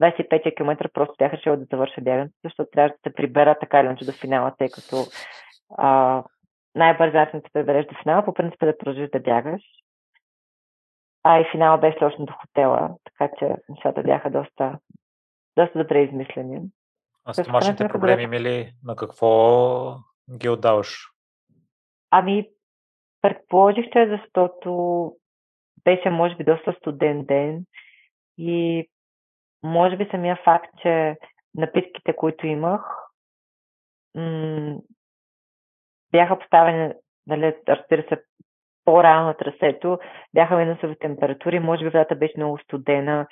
25 км просто бях решила да завърша бягането, защото трябва да се прибера така или иначе до финала, тъй като а, най-бързо начин да се прибереш до финала, по принцип е да продължиш да бягаш. А и финала беше точно до хотела, така че нещата бяха доста, доста добре измислени. А стомашните проблеми има ли на какво ги отдаваш? Ами, предположих, че защото беше, може би, доста студен ден и може би самия факт, че напитките, които имах, м- бяха поставени, нали, разбира се, по-рано на трасето, бяха минусови температури, може би водата беше много студена,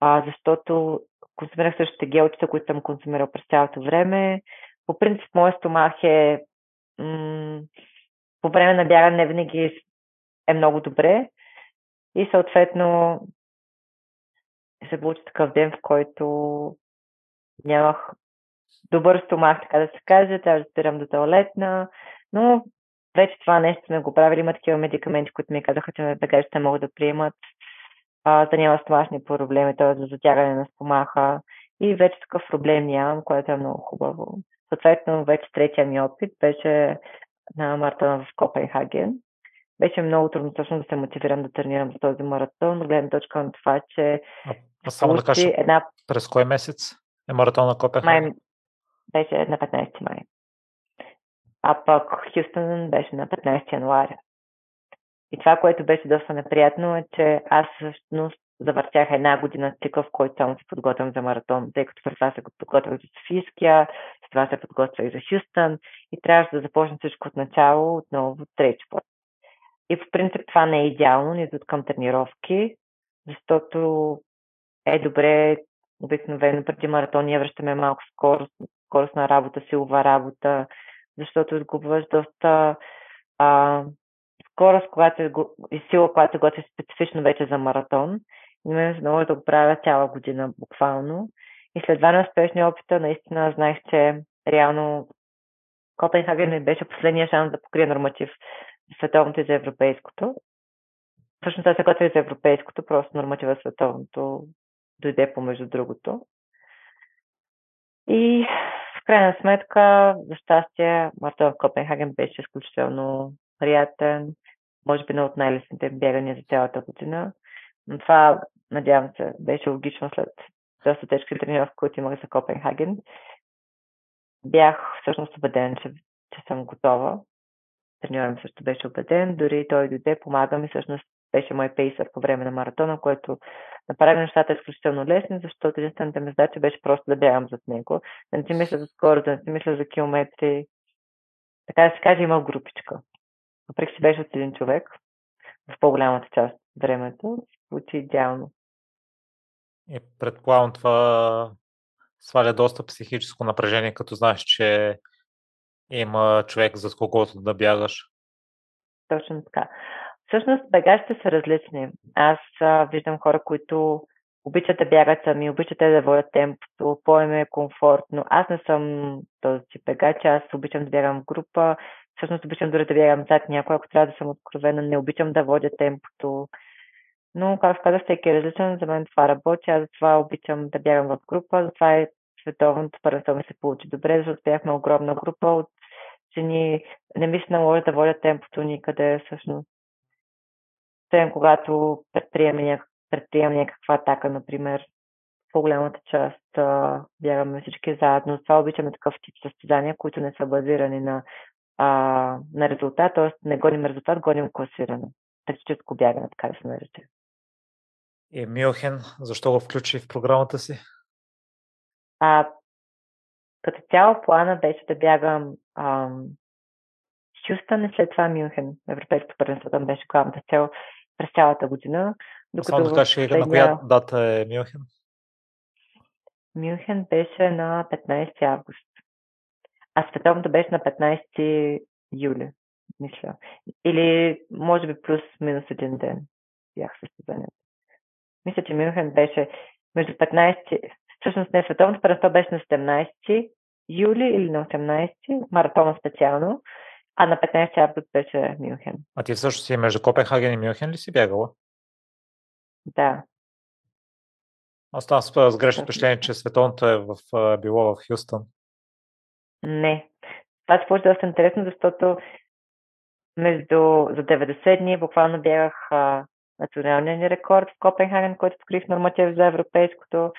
а, защото консумирах същите гелчета, които съм консумирал през цялото време. По принцип, моят стомах е м- по време на бягане не винаги е много добре и съответно се получи такъв ден, в който нямах добър стомах, така да се каже, трябва да спирам до туалетна, но вече това нещо сме го правили. Има такива медикаменти, които ми казаха, че бегачите могат да приемат, а, да няма стомашни проблеми, т.е. за затягане на стомаха. И вече такъв проблем нямам, което е много хубаво. Съответно, вече третия ми опит беше на маратона в Копенхаген. Беше много трудно точно да се мотивирам да тренирам за този маратон, но гледам точка на това, че а, само да кажа, една... през кой месец е маратон на Копенхаген? Май, беше на 15 май. А пък Хюстън беше на 15 януаря. И това, което беше доста неприятно е, че аз всъщност завъртях една година цикъл, в който само се подготвям за маратон, тъй като през това се подготвях за Софийския, след това се подготвях за Хюстън и трябваше да започна всичко от начало, отново трети път. И по принцип това не е идеално, нито към тренировки, защото е добре обикновено преди маратон ние връщаме малко скорост, скоростна работа, силова работа, защото изгубваш доста а, скорост, която е, и сила, която е готви специфично вече за маратон. И мен се наложи да го правя цяла година, буквално. И след два неуспешни опита, наистина знаех, че реално Копенхаген ми беше последния шанс да покрия норматив за световното и за европейското. Всъщност аз се готвя за европейското, просто норматива световното дойде помежду другото. И в крайна сметка, за щастие, маратон в Копенхаген беше изключително приятен, може би на от най-лесните бягания за цялата година. Но това, надявам се, беше логично след доста тежки тренировки, които имах за Копенхаген. Бях всъщност убеден, че, че съм готова. Треньорът ми също беше убеден, дори той дойде, помага ми, всъщност беше мой пейсър по време на маратона, което направи нещата изключително лесни, защото единствената ми задача беше просто да бягам зад него, да не си мисля за скорост, да не си мисля за километри. Така да се каже, има групичка. Въпреки че беше от един човек, в по-голямата част от времето, получи идеално. И предполагам това сваля доста психическо напрежение, като знаеш, че има човек за когото да бягаш. Точно така. Всъщност бегачите са различни. Аз а, виждам хора, които обичат да бягат сами, обичат да водят темпото, по-им е комфортно. Аз не съм този тип бегач, аз обичам да бягам в група, всъщност обичам дори да бягам зад някой, ако трябва да съм откровена, не обичам да водя темпото. Но, както казах, всеки е различен, за мен това работи, аз затова обичам да бягам в група, затова е световното първенство ми се получи добре, защото бяхме огромна група от жени, не ми се наложи да водя темпото никъде, всъщност освен когато предприеме, няк... предприеме някаква атака, например, по-голямата част а, бягаме всички заедно. Това обичаме такъв тип състезания, които не са базирани на, а, на резултат, т.е. не гоним резултат, гоним класиране. Тактическо бягане, така да се нарече. И Милхен, защо го включи в програмата си? А, като цяло плана беше да бягам ам, Хюстън и след това Мюнхен. Европейското първенство там беше главната цел през цялата година. Докато Само да кажеш, последния... на коя дата е Мюнхен? Мюнхен беше на 15 август. А световното беше на 15 юли, мисля. Или може би плюс-минус един ден бях състезанието. Мисля, че Мюнхен беше между 15... Всъщност не, световното първенство беше на 17 юли или на 18, маратона специално. А на 15 август беше Мюнхен. А ти също си между Копенхаген и Мюнхен ли си бягала? Да. Аз там с грешно впечатление, че световното е в, било в Хюстън. Не. Това се получи доста интересно, защото между за 90 дни буквално бягах а, националния ни рекорд в Копенхаген, който покрих норматив за европейското.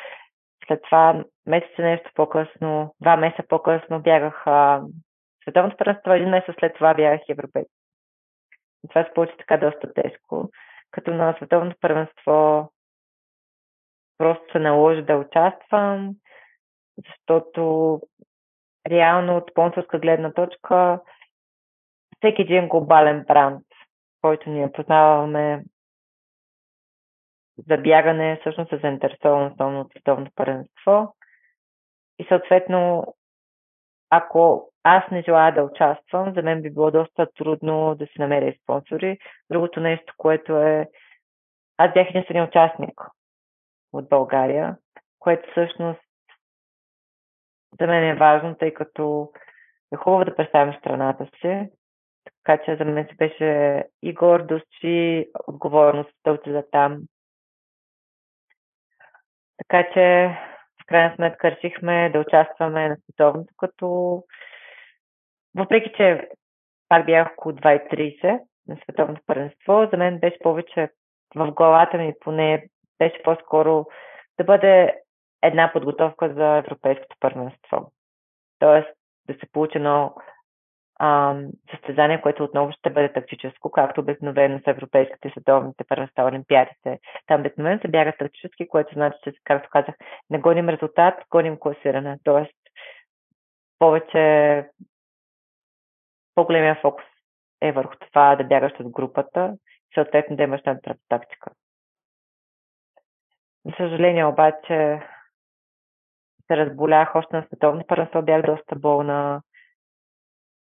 След това месеца нещо по-късно, два месеца по-късно бягах а, Световното първенство един месец след това бях европейски. И това се получи така доста тежко. Като на световното първенство просто се наложи да участвам, защото реално от спонсорска гледна точка всеки един глобален бранд, който ние познаваме за бягане, всъщност е заинтересован основно от световното първенство. И съответно, ако аз не желая да участвам, за мен би било доста трудно да се намеря спонсори. Другото нещо, което е... Аз бях единствения участник от България, което всъщност за мен е важно, тъй като е хубаво да представим страната си. Така че за мен се беше и гордост, и отговорност да отида там. Така че в крайна сметка решихме да участваме на световното, като въпреки, че пак бях около 2.30 на световното първенство, за мен беше повече в главата ми поне беше по-скоро да бъде една подготовка за европейското първенство. Тоест да се получи едно състезание, което отново ще бъде тактическо, както обикновено с европейските световните първенства, олимпиадите. Там обикновено се бяга тактически, което значи, че, както казах, не гоним резултат, гоним класиране. Тоест повече по-големия фокус е върху това да бягаш с групата и съответно да имаш една тактика. За съжаление обаче се разболях още на световно първенство, бях доста болна.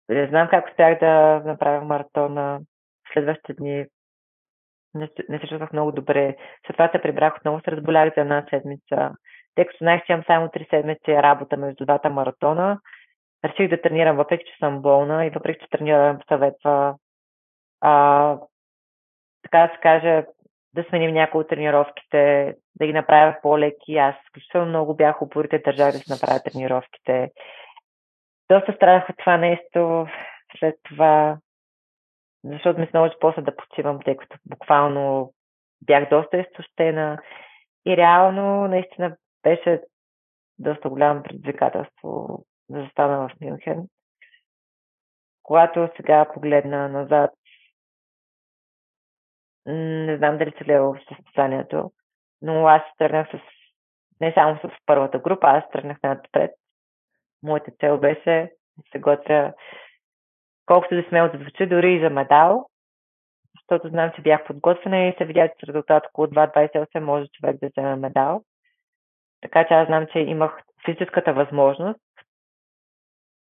Не знам как успях да направя маратона. следващите дни не, се чувствах много добре. След това се прибрах отново, се разболях за една седмица. Тъй като знаех, че имам само три седмици работа между двата маратона, реших да тренирам, въпреки че съм болна и въпреки че тренирам съветва а, така да се каже, да сменим някои от тренировките, да ги направя по-леки. Аз изключително много бях упорите държах да се направя тренировките. Доста страдах от това нещо. След това, защото ми се наложи после да почивам, тъй като буквално бях доста изтощена. И реално, наистина, беше доста голямо предизвикателство да застана в Мюнхен. Когато сега погледна назад, не знам дали се гледал в състезанието, но аз тръгнах с не само с първата група, аз тръгнах напред. Моята цел беше да се готвя колкото да смело да звучи, дори и за медал, защото знам, че бях подготвена и се видя, че с резултат около 2.28 може човек да вземе медал. Така че аз знам, че имах физическата възможност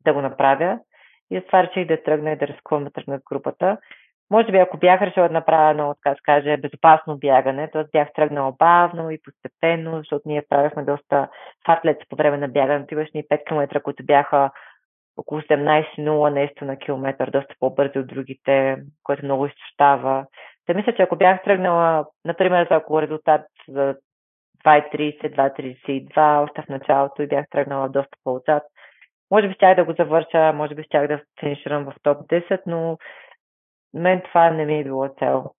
да го направя и затова реших да тръгна и да рискувам да тръгна в групата. Може би, ако бях решила да направя едно, така да каже, безопасно бягане, т.е. бях тръгнала бавно и постепенно, защото ние правихме доста фатлет по време на бягането. Имаш ни 5 км, които бяха около 18-0 нещо на километър, доста по-бързи от другите, което много изтощава. Те мисля, че ако бях тръгнала, например, за около резултат за 2.30, 2.32, още в началото и бях тръгнала доста по-отзад, може би щях да го завърша, може би щях да финиширам в топ 10, но мен това не ми е било цел.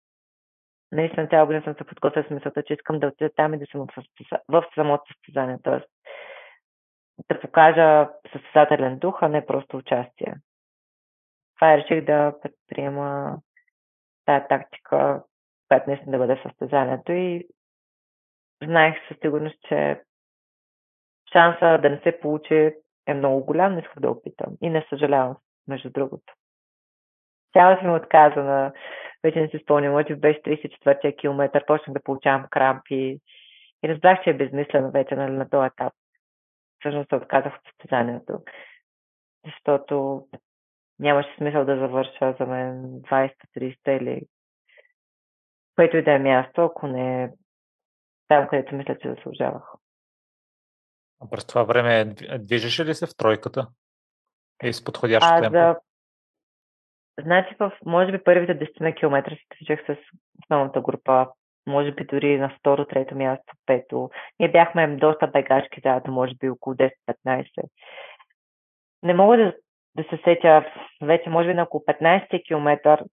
Наистина цяла година съм се подготвила с мисълта, че искам да отида там и да съм в, самото състезание. Тоест да покажа състезателен дух, а не просто участие. Това реших да предприема тази тактика, която наистина да бъде състезанието и знаех със сигурност, че шанса да не се получи е много голям, не исках да опитам. И не съжалявам, между другото. Цяло съм отказана. Вече не се спомням, може би беше 34-я километър, почнах да получавам крампи. И разбрах, че е безмислено вече нали, на този етап. Всъщност се отказах от състезанието. Защото нямаше смисъл да завърша за мен 20-30 или което и да е място, ако не е там, където мисля, че заслужавах. А през това време движеше ли се в тройката? И с подходящо а, темпо? За... Значи, в, може би първите 10 на километра се движех с основната група, може би дори на второ, трето място, пето. Ние бяхме доста бегачки заедно, може би около 10-15. Не мога да, да се сетя вече, може би на около 15 километър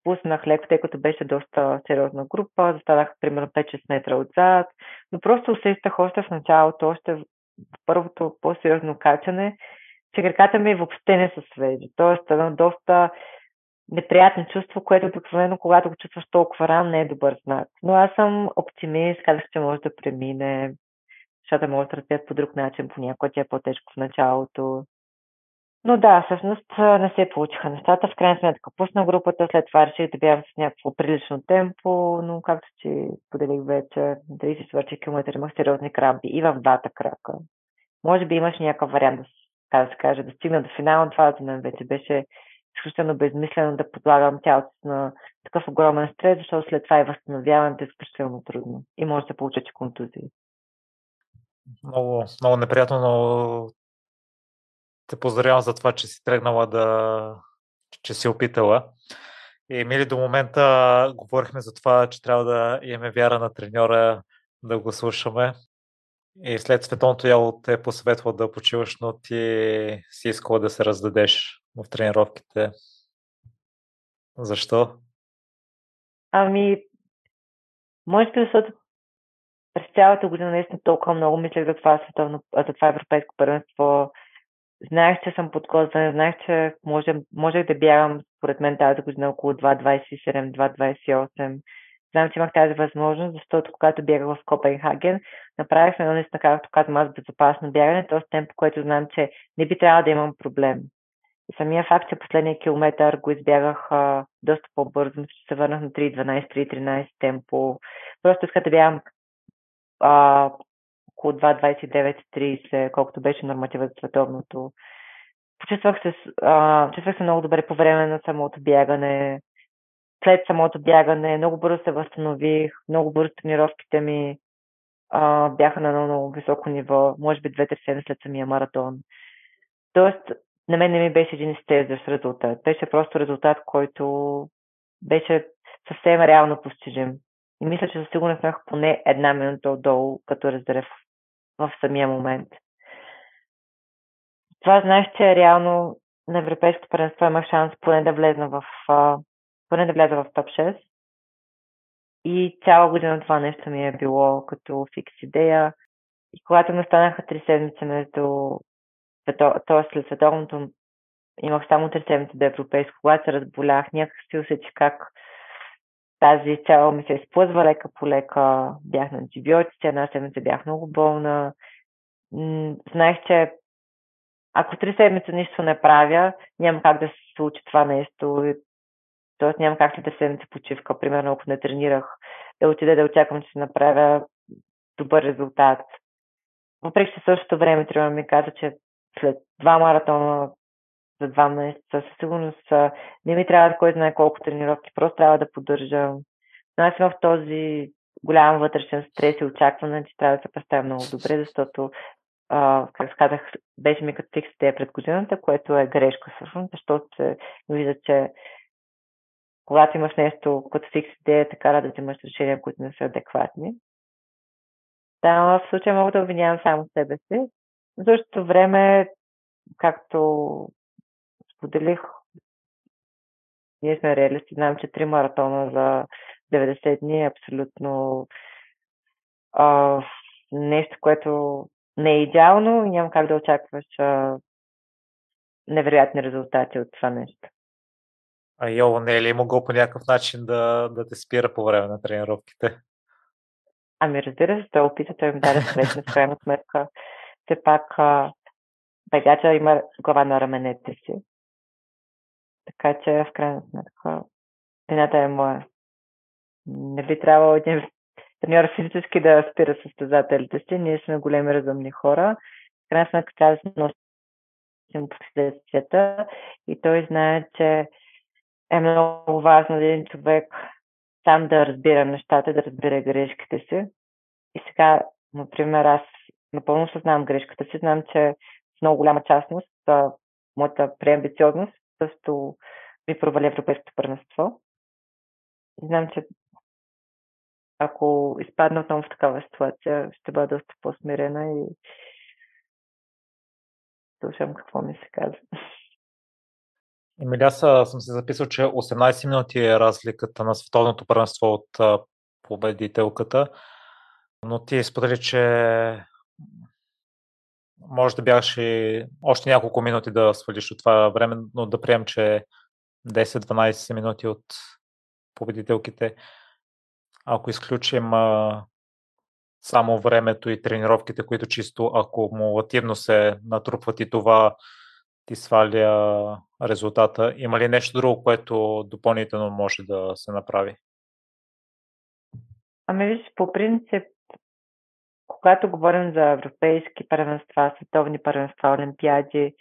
спуснах леко, тъй като беше доста сериозна група, застанах примерно 5-6 метра отзад, но просто усещах още в началото, още в първото по-сериозно качане, че краката ми въобще не са свежи. Тоест, едно доста неприятно чувство, което обикновено, когато го чувстваш толкова рано, не е добър знак. Но аз съм оптимист, казах, че може да премине, защото може да развият по друг начин, понякога тя е по-тежко в началото. Но да, всъщност не се получиха нещата. В крайна сметка пусна групата, след това реших да бягам с някакво прилично темпо, но както че поделих вече, 34 км имах сериозни крампи и в двата крака. Може би имаш някакъв вариант да, да се каже, да стигна до финала, това за мен вече беше изключително безмислено да подлагам тялото на такъв огромен стрес, защото след това и възстановяването е изключително трудно и може да получат контузии. Много, много неприятно, но те поздравявам за това, че си тръгнала да, че си опитала. И мили до момента говорихме за това, че трябва да имаме вяра на треньора, да го слушаме. И след световното яло те е да почиваш, но ти си искала да се раздадеш в тренировките. Защо? Ами, може би, защото през цялата година наистина толкова много мислех за това световно, за това европейско първенство. Знаех, че съм подготвена, знаех, че може, можех да бягам, според мен, тази година около 2.27, 2.28. Знам, че имах тази възможност, защото когато бягах в Копенхаген, направихме едно наистина, както казвам аз, безопасно бягане, т.е. темпо, което знам, че не би трябвало да имам проблем. И самия факт, че последния километър го избягах а, доста по-бързо, че се върнах на 3.12, 3.13 темпо. Просто исках да бягам а, около 2.29-30, колкото беше норматива за световното. Почувствах се, а, чувствах се много добре по време на самото бягане. След самото бягане много бързо се възстанових, много бързо тренировките ми а, бяха на много, много високо ниво, може би две-три седмици след самия маратон. Тоест, на мен не ми беше един изтезващ резултат. Беше просто резултат, който беше съвсем реално постижим. И мисля, че със сигурност имах поне една минута отдолу като резерв в самия момент. Това знаеш, че реално на Европейското първенство имах шанс поне да влезна в, поне да вляза в топ 6. И цяла година това нещо ми е било като фикс идея. И когато ми останаха три седмици между т.е. след световното имах само три седмици до европейско, когато се разболях, някак си усетих как тази цяло ми се изплъзва лека по лека, бях на антибиотици, една седмица бях много болна. Знаех, че ако три седмици нищо не правя, няма как да се случи това нещо. Тоест няма как след три седмици почивка, примерно ако не тренирах, да отида да очаквам, че се направя добър резултат. Въпреки че същото време трябва да ми каза, че след два маратона за два месеца, със сигурност не ми трябва да кой знае колко тренировки, просто трябва да поддържам. Но аз имах този голям вътрешен стрес и очакване, че трябва да се представя много добре, защото, как казах, беше ми като фикс пред годината, което е грешка всъщност, защото се вижда, че когато имаш нещо като фикс идея, така да взимаш решения, които не са адекватни. Да, в случая мога да обвинявам само себе си. В същото време, както споделих, ние сме реалисти, знаем, че три маратона за 90 дни е абсолютно а, нещо, което не е идеално и няма как да очакваш а, невероятни резултати от това нещо. А Йово не е ли могъл по някакъв начин да, да те спира по време на тренировките? Ами разбира се, той опита, той ми даде съвет, в крайна сметка. Все пак бегача има глава на раменете си. Така че в крайна сметка вината е моя. Не би трябвало един треньор физически да спира състезателите си. Ние сме големи разумни хора. В крайна сметка трябва да се носим последствията и той знае, че е много важно един човек сам да разбира нещата, да разбира грешките си. И сега, например, аз напълно съзнавам грешката си. Знам, че в много голяма частност моята преамбициозност също ми провали Европейското първенство. Знам, че ако изпадна отново в такава ситуация, ще бъда доста по-смирена и слушам какво ми се казва. Еми, аз съм се записал, че 18 минути е разликата на световното първенство от победителката, но ти сподели, че може да бягаш и още няколко минути да свалиш от това време, но да прием, че 10-12 минути от победителките. Ако изключим а, само времето и тренировките, които чисто акумулативно се натрупват и това ти сваля резултата, има ли нещо друго, което допълнително може да се направи? Ами виж, по принцип когато говорим за европейски първенства, световни първенства, олимпиади,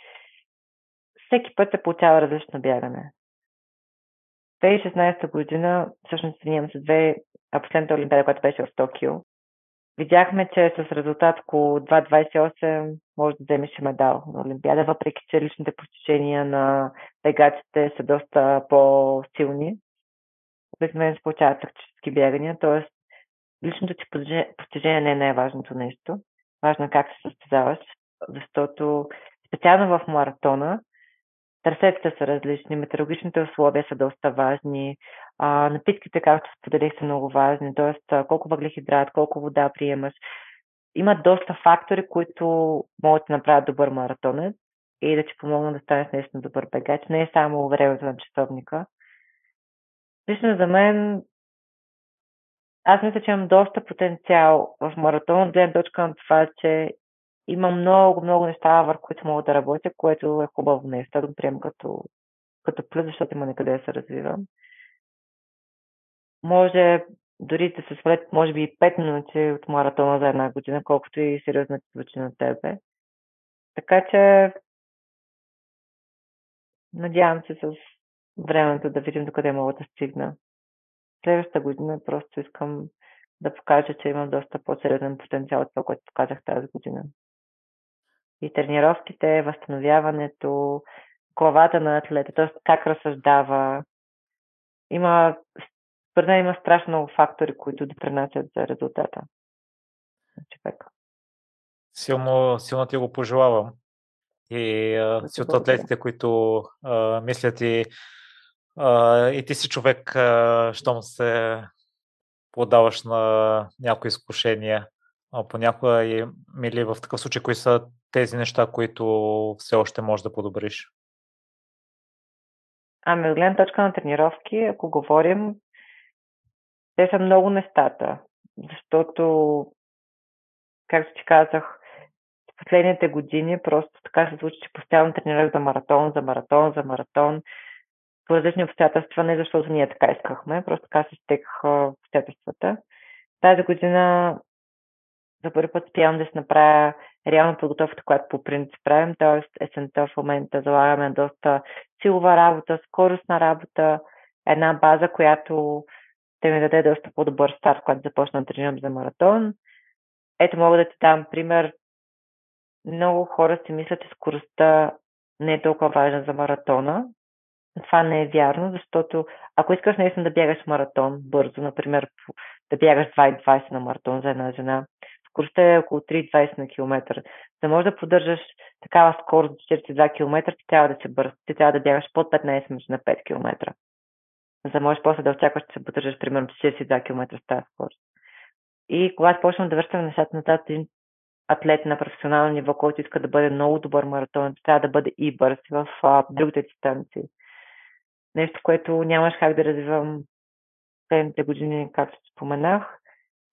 всеки път се получава различно бягане. 2016 година, всъщност сравнявам с две, а последната олимпиада, която беше в Токио, видяхме, че с резултат около 2.28 може да вземеш медал на Олимпиада, въпреки че личните постижения на бегачите са доста по-силни. Обикновено се получават тактически бягания, т.е личното ти постижение не е най-важното нещо. Важно е как се състезаваш, защото специално в маратона трасетите са различни, метеорологичните условия са доста важни, а, напитките, както споделих, са много важни, т.е. колко въглехидрат, колко вода приемаш. Има доста фактори, които могат да направят добър маратонец и да ти помогнат да станеш наистина добър бегач. Не е само времето на часовника. Лично за мен аз мисля, че имам доста потенциал в маратон, от гледна точка на това, че има много, много неща, върху които мога да работя, което е хубаво нещо. Да го приемам като, като плюс, защото има некъде да се развивам. Може дори да се свалят, може би, 5 минути от маратона за една година, колкото и сериозно ти звучи на тебе. Така че надявам се с времето да видим докъде мога да стигна. следващата година просто искам да покажа, че имам доста по-сериозен потенциал от това, което показах тази година. И тренировките, възстановяването, главата на атлета, т.е. как разсъждава. Има, според има страшно много фактори, които допринасят за резултата на човека. Силно, силно ти го пожелавам. И а, си от атлетите, които а, мислят и, а, и ти си човек, а, щом се подаваш на някои изкушения. А понякога и мили в такъв случай, кои са тези неща, които все още можеш да подобриш? Ами, от гледна точка на тренировки, ако говорим, те са много нещата, защото, както ти казах, в последните години просто така се случи, че постоянно тренирах за маратон, за маратон, за маратон, по различни обстоятелства, не защото ние така искахме, просто така се стекаха обстоятелствата. Тази година за първи път спявам да се направя реална подготовка, която по принцип правим, т.е. есента в момента залагаме доста силова работа, скоростна работа, една база, която ще ми даде доста по-добър старт, когато започна да тренирам за маратон. Ето мога да ти дам пример. Много хора си мислят, че скоростта не е толкова важна за маратона. Това не е вярно, защото ако искаш наистина да бягаш маратон бързо, например да бягаш 2,20 на маратон за една жена, скоростта е около 3,20 на километър. За да можеш да поддържаш такава скорост до 42 км, ти трябва да се бърз. Ти трябва да бягаш под 15 минути на 5 км. За можеш после да очакваш да се поддържаш примерно 42 км с тази скорост. И когато почнем да връщаме нещата назад, един атлет на професионално ниво, който иска да бъде много добър маратон, трябва да бъде и бърз в а, другите дистанции. Нещо, което нямаш как да развивам следните години, както споменах.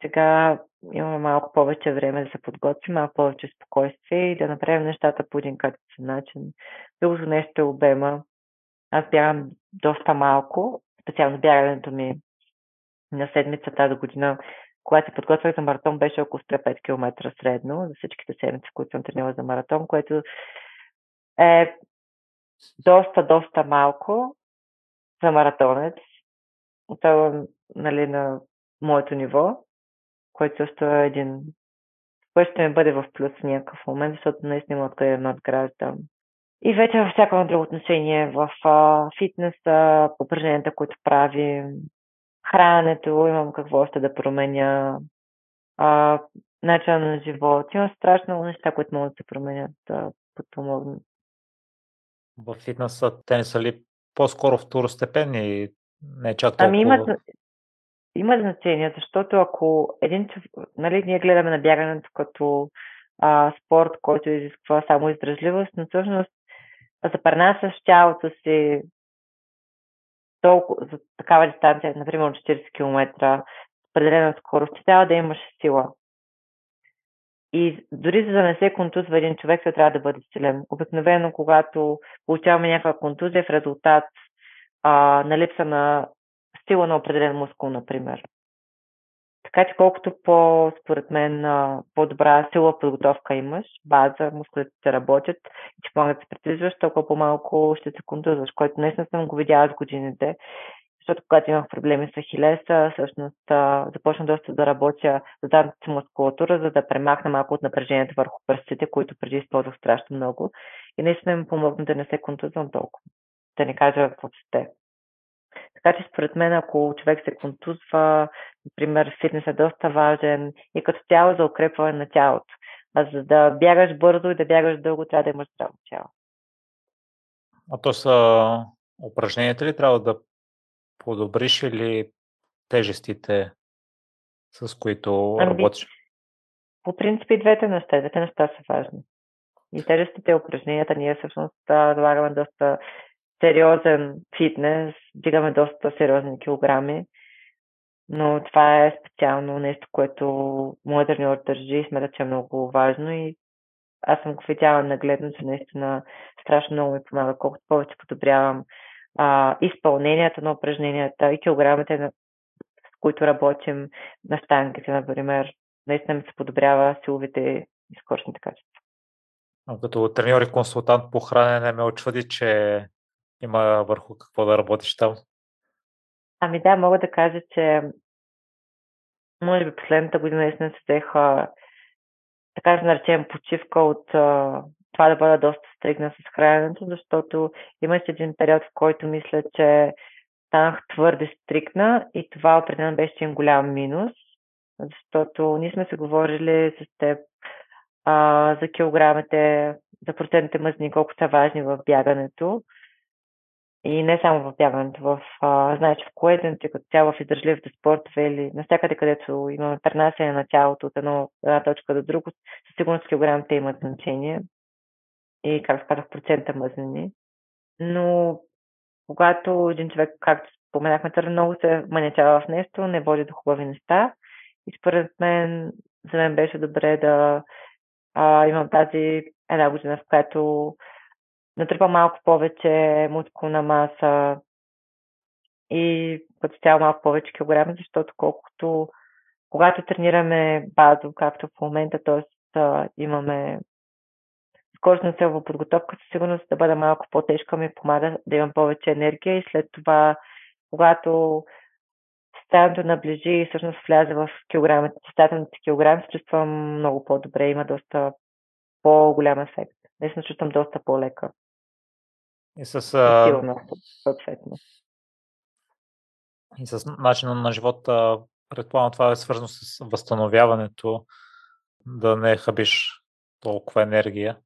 Сега имаме малко повече време да се подготвим, малко повече спокойствие и да направим нещата по един качествен начин. Другото нещо е обема. Аз бягам доста малко, специално бягането ми на седмица тази година, когато се подготвях за маратон, беше около 105 км средно за всичките седмици, които съм тренирала за маратон, което е доста, доста малко за маратонец, особено нали, на моето ниво който също е един, който ще ми бъде в плюс в някакъв момент, защото наистина има откъде да надграждам. И вече във всяко друго отношение, в а, фитнеса, упражненията, които правим, храненето, имам какво още да променя, а, начина на живот. Има страшно много неща, които могат да се променят, да подпомогнат. В фитнеса те не са ли по-скоро второстепенни? Не чак толкова... Ами имат, има значение, защото ако един нали, ние гледаме на бягането като а, спорт, който изисква само издръжливост, но всъщност за пренасяш тялото си толкова, за такава дистанция, например 40 км, определена скорост, трябва да имаш сила. И дори за да не се контузва един човек, той трябва да бъде силен. Обикновено, когато получаваме някаква контузия в резултат а, на липса на сила на определен мускул, например. Така че колкото по, според мен, по-добра сила подготовка имаш, база, мускулите се работят и че могат да се притизваш, толкова по-малко ще се контузваш, което наистина съм го видяла с годините. Защото когато имах проблеми с Ахилеса, всъщност започна доста да работя за задната си мускулатура, за да премахна малко от напрежението върху пръстите, които преди използвах страшно много. И наистина ми помогна да не се контузвам толкова. Да не кажа въобще. Така че според мен, ако човек се контузва, например, фитнес е доста важен и като цяло за укрепване на тялото. А за да бягаш бързо и да бягаш дълго, трябва да имаш здраво тяло. А то са упражненията ли трябва да подобриш или тежестите, с които ами, работиш? По принцип и двете неща. Двете неща са важни. И тежестите упражненията ние всъщност налагаме доста сериозен фитнес, дигаме доста сериозни килограми, но това е специално нещо, което моят треньор държи и смята, че е много важно и аз съм го видяла нагледно, че наистина страшно много ми помага. Колкото повече подобрявам а, изпълненията на упражненията и килограмите, на, с които работим на штангите, например, наистина ми се подобрява силовите и скоростните качества. Като треньор и консултант по хранене ме очуди, че има върху какво да работиш там. Ами да, мога да кажа, че може би последната година наистина се взеха така да наречем почивка от а, това да бъда доста стригна с храненето, защото имаше един период, в който мисля, че станах твърде стрикна и това определено беше един голям минус, защото ние сме се говорили с теб а, за килограмите, за процентните мъзни, колко са важни в бягането. И не само в бягането, в, а, знаеш, в коеденето, като цяло в издържливите спортове или навсякъде, където имаме пренасяне на тялото от едно, една точка до друга, със сигурност килограмите имат значение. И, как казах, процента мъзнени. Но когато един човек, както споменахме, твърде много се манячава в нещо, не води до хубави неща. И според мен, за мен беше добре да а, имам тази една година, в която натрупа малко повече мускулна маса и като цяло малко повече килограми, защото колкото когато тренираме базово, както в момента, т.е. имаме скоростна силова подготовка, със сигурност да бъда малко по-тежка ми помага да имам повече енергия и след това, когато ставането наближи и всъщност вляза в килограмите, състателните килограми, се чувствам много по-добре, има доста по-голям ефект. Наистина чувствам доста по-лека. И с... Съответно. И с начина на живота, предполагам, това е свързано с възстановяването, да не хабиш толкова енергия.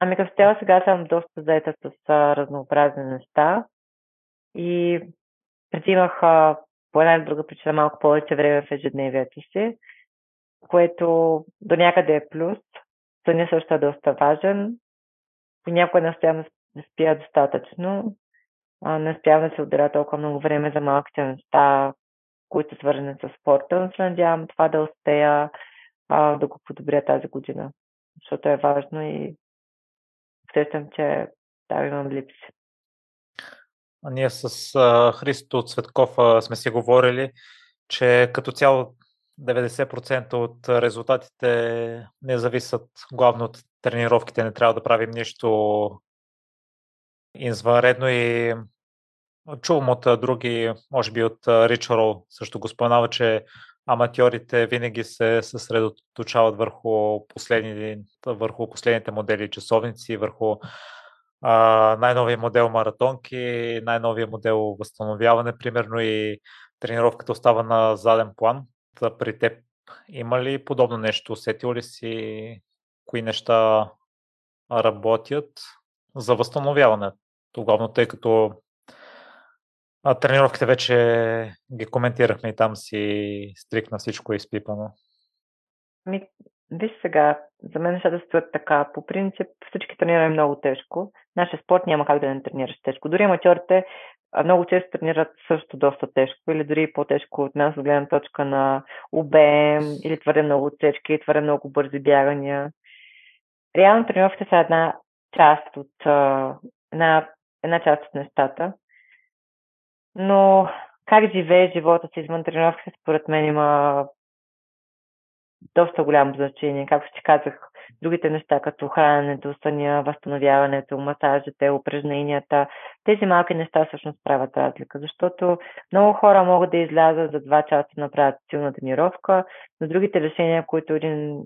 Ами като цяло сега съм доста заета с а, разнообразни неща и преди имах а, по една или друга причина малко повече време в ежедневието си, което до някъде е плюс. Съня също е доста важен. Понякога не успявам да спя достатъчно. А, не успявам да се отделя толкова много време за малките неща, които са свързани с спорта, но се надявам това да успея а, да го подобря тази година, защото е важно и усещам, че там имам липси. А ние с а, Христо Цветков а, сме си говорили, че като цяло 90% от резултатите не зависят главно от тренировките, не трябва да правим нищо извънредно и чувам от други, може би от Рич Рол също го споменава, че аматьорите винаги се съсредоточават върху, последни, върху последните модели часовници, върху а, най-новия модел маратонки, най-новия модел възстановяване, примерно и тренировката остава на заден план. При теб има ли подобно нещо? Усетил ли си кои неща работят за възстановяване? Главно тъй като а, тренировките вече ги коментирахме и там си стрикна всичко е изпипано. Ми, виж сега, за мен нещата стоят така. По принцип всички тренираме много тежко. Нашия спорт няма как да не тренираш тежко. Дори аматьорите много често тренират също доста тежко или дори по-тежко от нас от гледна точка на обем или твърде много отсечки, твърде много бързи бягания. Реално тренировките са една част от една, една част от нещата. Но как живее живота си извън тренировките, според мен има доста голямо значение. Както ти казах, другите неща, като храненето, съня, възстановяването, масажите, упражненията, тези малки неща всъщност правят разлика, защото много хора могат да излязат за два часа да направят силна тренировка, но другите решения, които един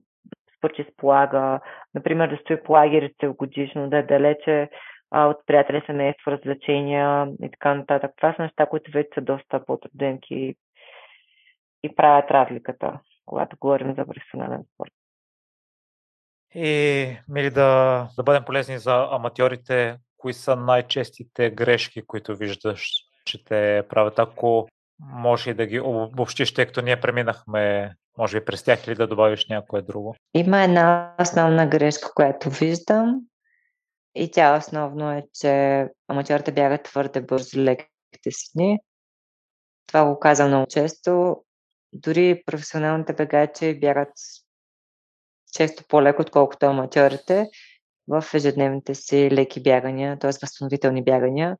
спортист полага, например да стои по лагерите годишно, да е далече а, от приятели, семейство, развлечения и така нататък. Това са неща, които вече са доста по-труденки и правят разликата, когато говорим за професионален спорт. И, мили, да, да бъдем полезни за аматьорите, кои са най-честите грешки, които виждаш, че те правят, ако може и да ги обобщиш, тъй като ние преминахме, може би през тях или да добавиш някое друго? Има една основна грешка, която виждам и тя основно е, че аматьорите бягат твърде бързо леките си дни. Това го казвам много често. Дори професионалните бегачи бягат често по-леко, отколкото аматьорите в ежедневните си леки бягания, т.е. възстановителни бягания.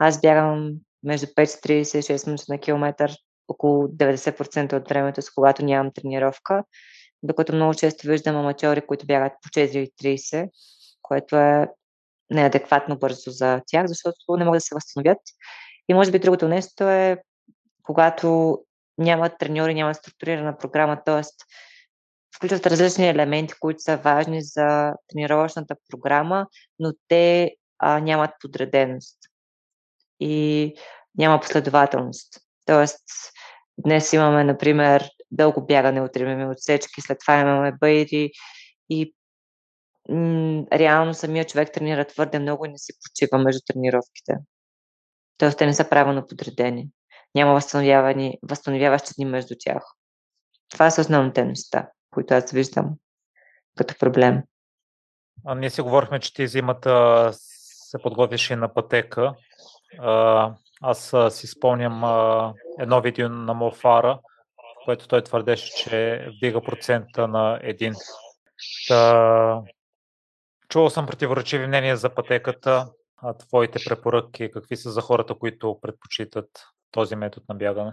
Аз бягам между 5 и 36 минути на километър около 90% от времето, с когато нямам тренировка, докато много често виждам аматьори, които бягат по 4,30, което е неадекватно бързо за тях, защото не могат да се възстановят. И може би другото нещо е когато нямат треньори, нямат структурирана програма, т.е. включват различни елементи, които са важни за тренировъчната програма, но те а, нямат подреденост и няма последователност. Тоест, днес имаме, например, дълго бягане, утре имаме отсечки, след това имаме бейри и реално самия човек тренира твърде много и не си почива между тренировките. Тоест, те не са правилно подредени. Няма възстановяващи дни между тях. Това са основните неща, които аз виждам като проблем. А ние си говорихме, че ти зимата се подготвиш и на пътека. Аз си спомням едно видео на Мофара, което той твърдеше, че вдига процента на един. Та, чувал съм противоречиви мнения за пътеката. А твоите препоръки какви са за хората, които предпочитат този метод на бягане?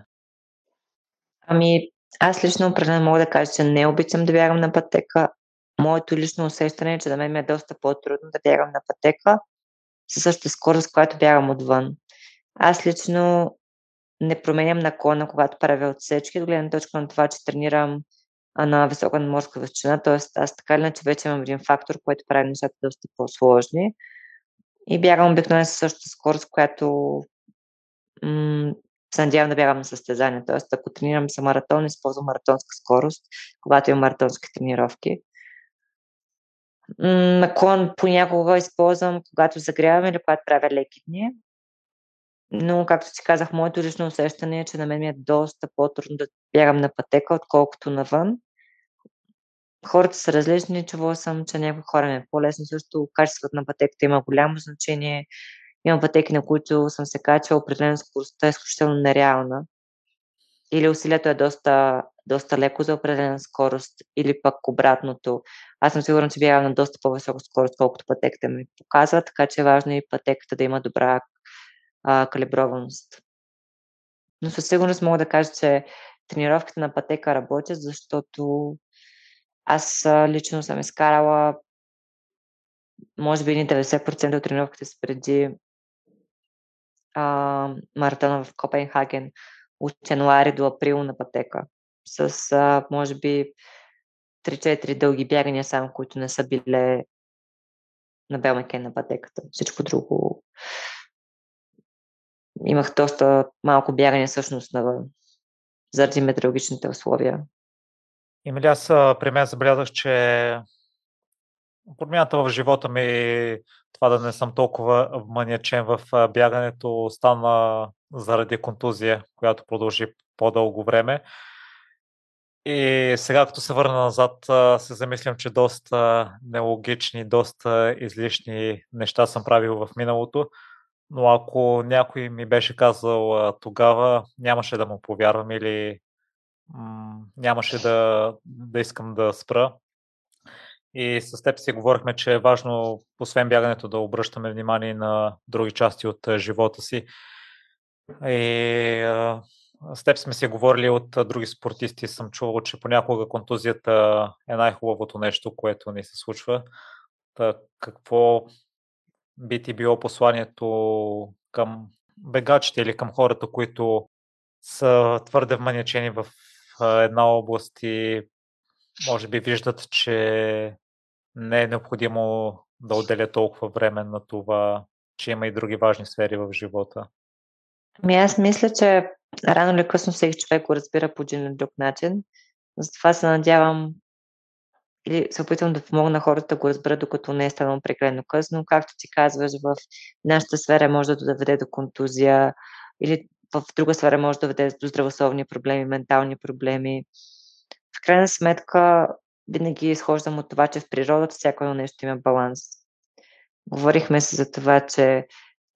Ами, аз лично определено мога да кажа, че не обичам да бягам на пътека. Моето лично усещане е, че за мен ми е доста по-трудно да бягам на пътека със същата скорост, която бягам отвън. Аз лично не променям наклона, когато правя отсечки, до гледна точка на това, че тренирам на висока морска височина, т.е. аз така или иначе вече имам един фактор, който прави нещата доста по-сложни. И бягам обикновено със същата скорост, която м- се надявам да бягам на състезание. Т.е. ако тренирам за маратон, използвам маратонска скорост, когато имам маратонски тренировки. Наклон понякога използвам, когато загрявам или когато правя леки дни. Но, както си казах, моето лично усещане е, че на мен ми е доста по-трудно да бягам на пътека, отколкото навън. Хората са различни, чувала съм, че някои хора ми е по-лесно. Също качеството на пътеката има голямо значение. Има пътеки, на които съм се качвала, определено скоростта е изключително нереална. Или усилието е доста, доста леко за определена скорост, или пък обратното. Аз съм сигурна, че бягам на доста по-висока скорост, колкото пътеката ми показва, така че е важно и пътеката да има добра а, калиброваност. Но със сигурност мога да кажа, че тренировките на пътека работят, защото аз лично съм изкарала може би 90% от тренировките си преди а, маратона в Копенхаген от януари до април на пътека. С, а, може би, 3-4 дълги бягания само, които не са биле на Белмекен на пътеката. Всичко друго имах доста малко бягане всъщност на, заради метеорологичните условия. Има ли аз при мен забелязах, че промяната в живота ми, това да не съм толкова маниачен в бягането, стана заради контузия, която продължи по-дълго време. И сега, като се върна назад, се замислям, че доста нелогични, доста излишни неща съм правил в миналото. Но ако някой ми беше казал тогава, нямаше да му повярвам или м- нямаше да, да искам да спра. И с теб си говорихме, че е важно, освен бягането, да обръщаме внимание на други части от живота си. И а, с теб сме си говорили от други спортисти. Съм чувал, че понякога контузията е най-хубавото нещо, което ни се случва. Та, какво би ти било посланието към бегачите или към хората, които са твърде вманячени в една област и може би виждат, че не е необходимо да отделя толкова време на това, че има и други важни сфери в живота? Ами аз мисля, че рано или късно всеки човек го разбира по един или друг начин. Затова се надявам или се опитвам да помогна на хората да го разберат, докато не е станало прекалено късно. Както ти казваш, в нашата сфера може да доведе до контузия или в друга сфера може да доведе до здравословни проблеми, ментални проблеми. В крайна сметка, винаги изхождам от това, че в природата всяко едно нещо има баланс. Говорихме се за това, че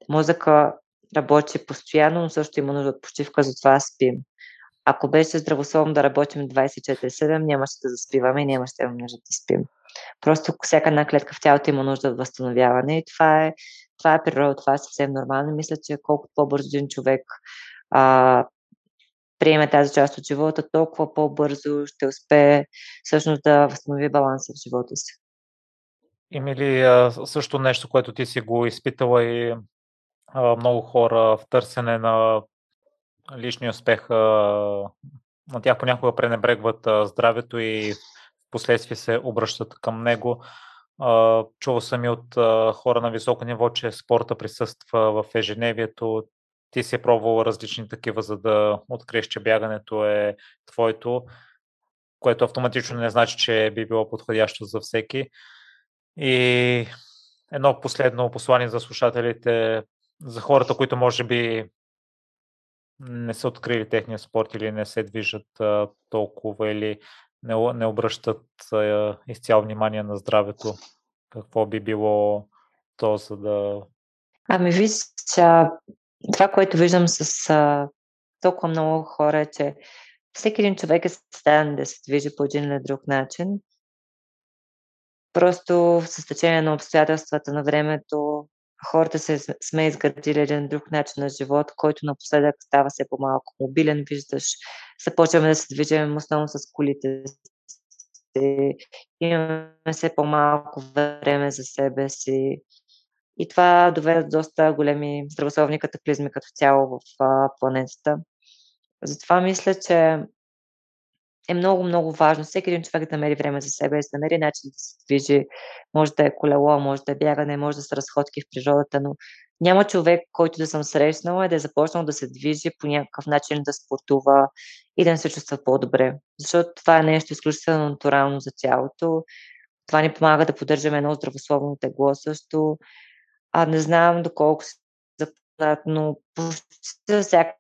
мозъка работи постоянно, но също има нужда от почивка, затова спим. Ако беше здравословно да работим 24-7, нямаше да заспиваме и нямаше да имаме нужда да спим. Просто всяка една клетка в тялото има нужда от възстановяване и това е, това е природа, това е съвсем нормално. Мисля, че колкото по-бързо един човек а, приеме тази част от живота, толкова по-бързо ще успее всъщност да възстанови баланса в живота си. Има ли също нещо, което ти си го изпитала и много хора в търсене на личния успех. На тях понякога пренебрегват здравето и в последствие се обръщат към него. Чувал съм и от хора на високо ниво, че спорта присъства в ежедневието. Ти си е пробвал различни такива, за да откриеш, че бягането е твоето, което автоматично не значи, че би било подходящо за всеки. И едно последно послание за слушателите, за хората, които може би не са открили техния спорт или не се движат толкова или не, не обръщат а, изцяло внимание на здравето, какво би било то, за да... Ами виж, това, което виждам с а, толкова много хора е, че всеки един човек е създаден да се движи по един или друг начин. Просто с течение на обстоятелствата на времето хората се сме изградили един друг начин на живот, който напоследък става все по-малко мобилен, виждаш. Започваме да се движим основно с колите си, имаме все по-малко време за себе си. И това доведе до доста големи здравословни катаклизми като цяло в планетата. Затова мисля, че е много, много важно всеки един човек да намери време за себе, да намери начин да се движи. Може да е колело, може да е бягане, може да са разходки в природата, но няма човек, който да съм срещнала и да е започнал да се движи по някакъв начин, да спортува и да не се чувства по-добре. Защото това е нещо изключително натурално за тялото. Това ни помага да поддържаме едно здравословно тегло също. А не знам доколко се запознат, но почти всяка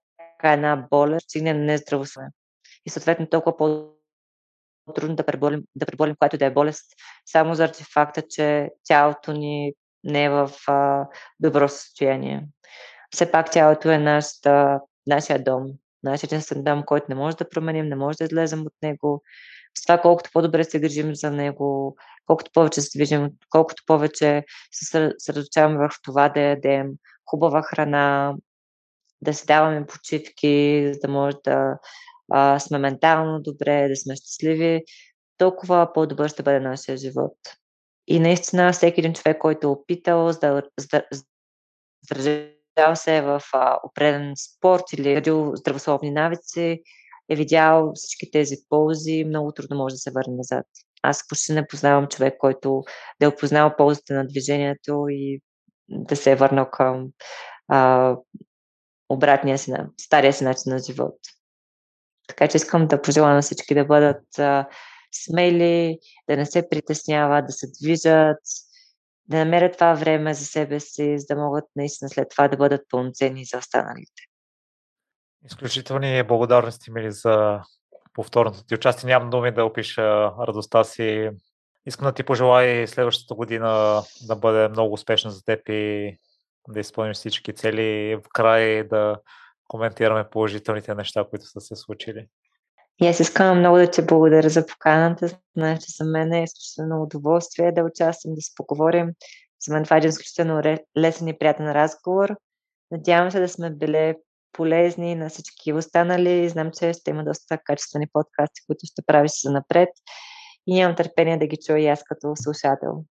една болест стигне нездравословен и съответно толкова по-трудно да преболим, да преболим която да е болест, само заради факта, че тялото ни не е в а, добро състояние. Все пак тялото е нашата, нашия дом, нашия единствен дом, който не може да променим, не може да излезем от него. С това колкото по-добре се грижим за него, колкото повече се движим, колкото повече се съсредоточаваме в това да ядем хубава храна, да си даваме почивки, за да може да а, сме ментално добре, да сме щастливи, толкова по-добър ще бъде нашия живот. И наистина всеки един човек, който е опитал, здравословен се в а, определен спорт или радил здравословни навици, е видял всички тези ползи, много трудно може да се върне назад. Аз почти не познавам човек, който да е опознал ползите на движението и да се е върнал към а, обратния си, стария си начин на живот. Така че искам да пожелая на всички да бъдат смели, да не се притесняват, да се движат, да намерят това време за себе си, за да могат наистина след това да бъдат пълноценни за останалите. Изключителни благодарности, Мили, за повторното ти участие. Нямам думи да опиша радостта си. Искам да ти пожелая следващата година да бъде много успешна за теб и да изпълниш всички цели. В край да коментираме положителните неща, които са се случили. И аз искам много да ти благодаря за поканата. Знаеш, че за мен е изключително удоволствие да участвам, да си поговорим. За мен това е един изключително лесен и приятен разговор. Надявам се да сме били полезни на всички останали. Знам, че ще има доста качествени подкасти, които ще правиш за напред. И нямам търпение да ги чуя и аз като слушател.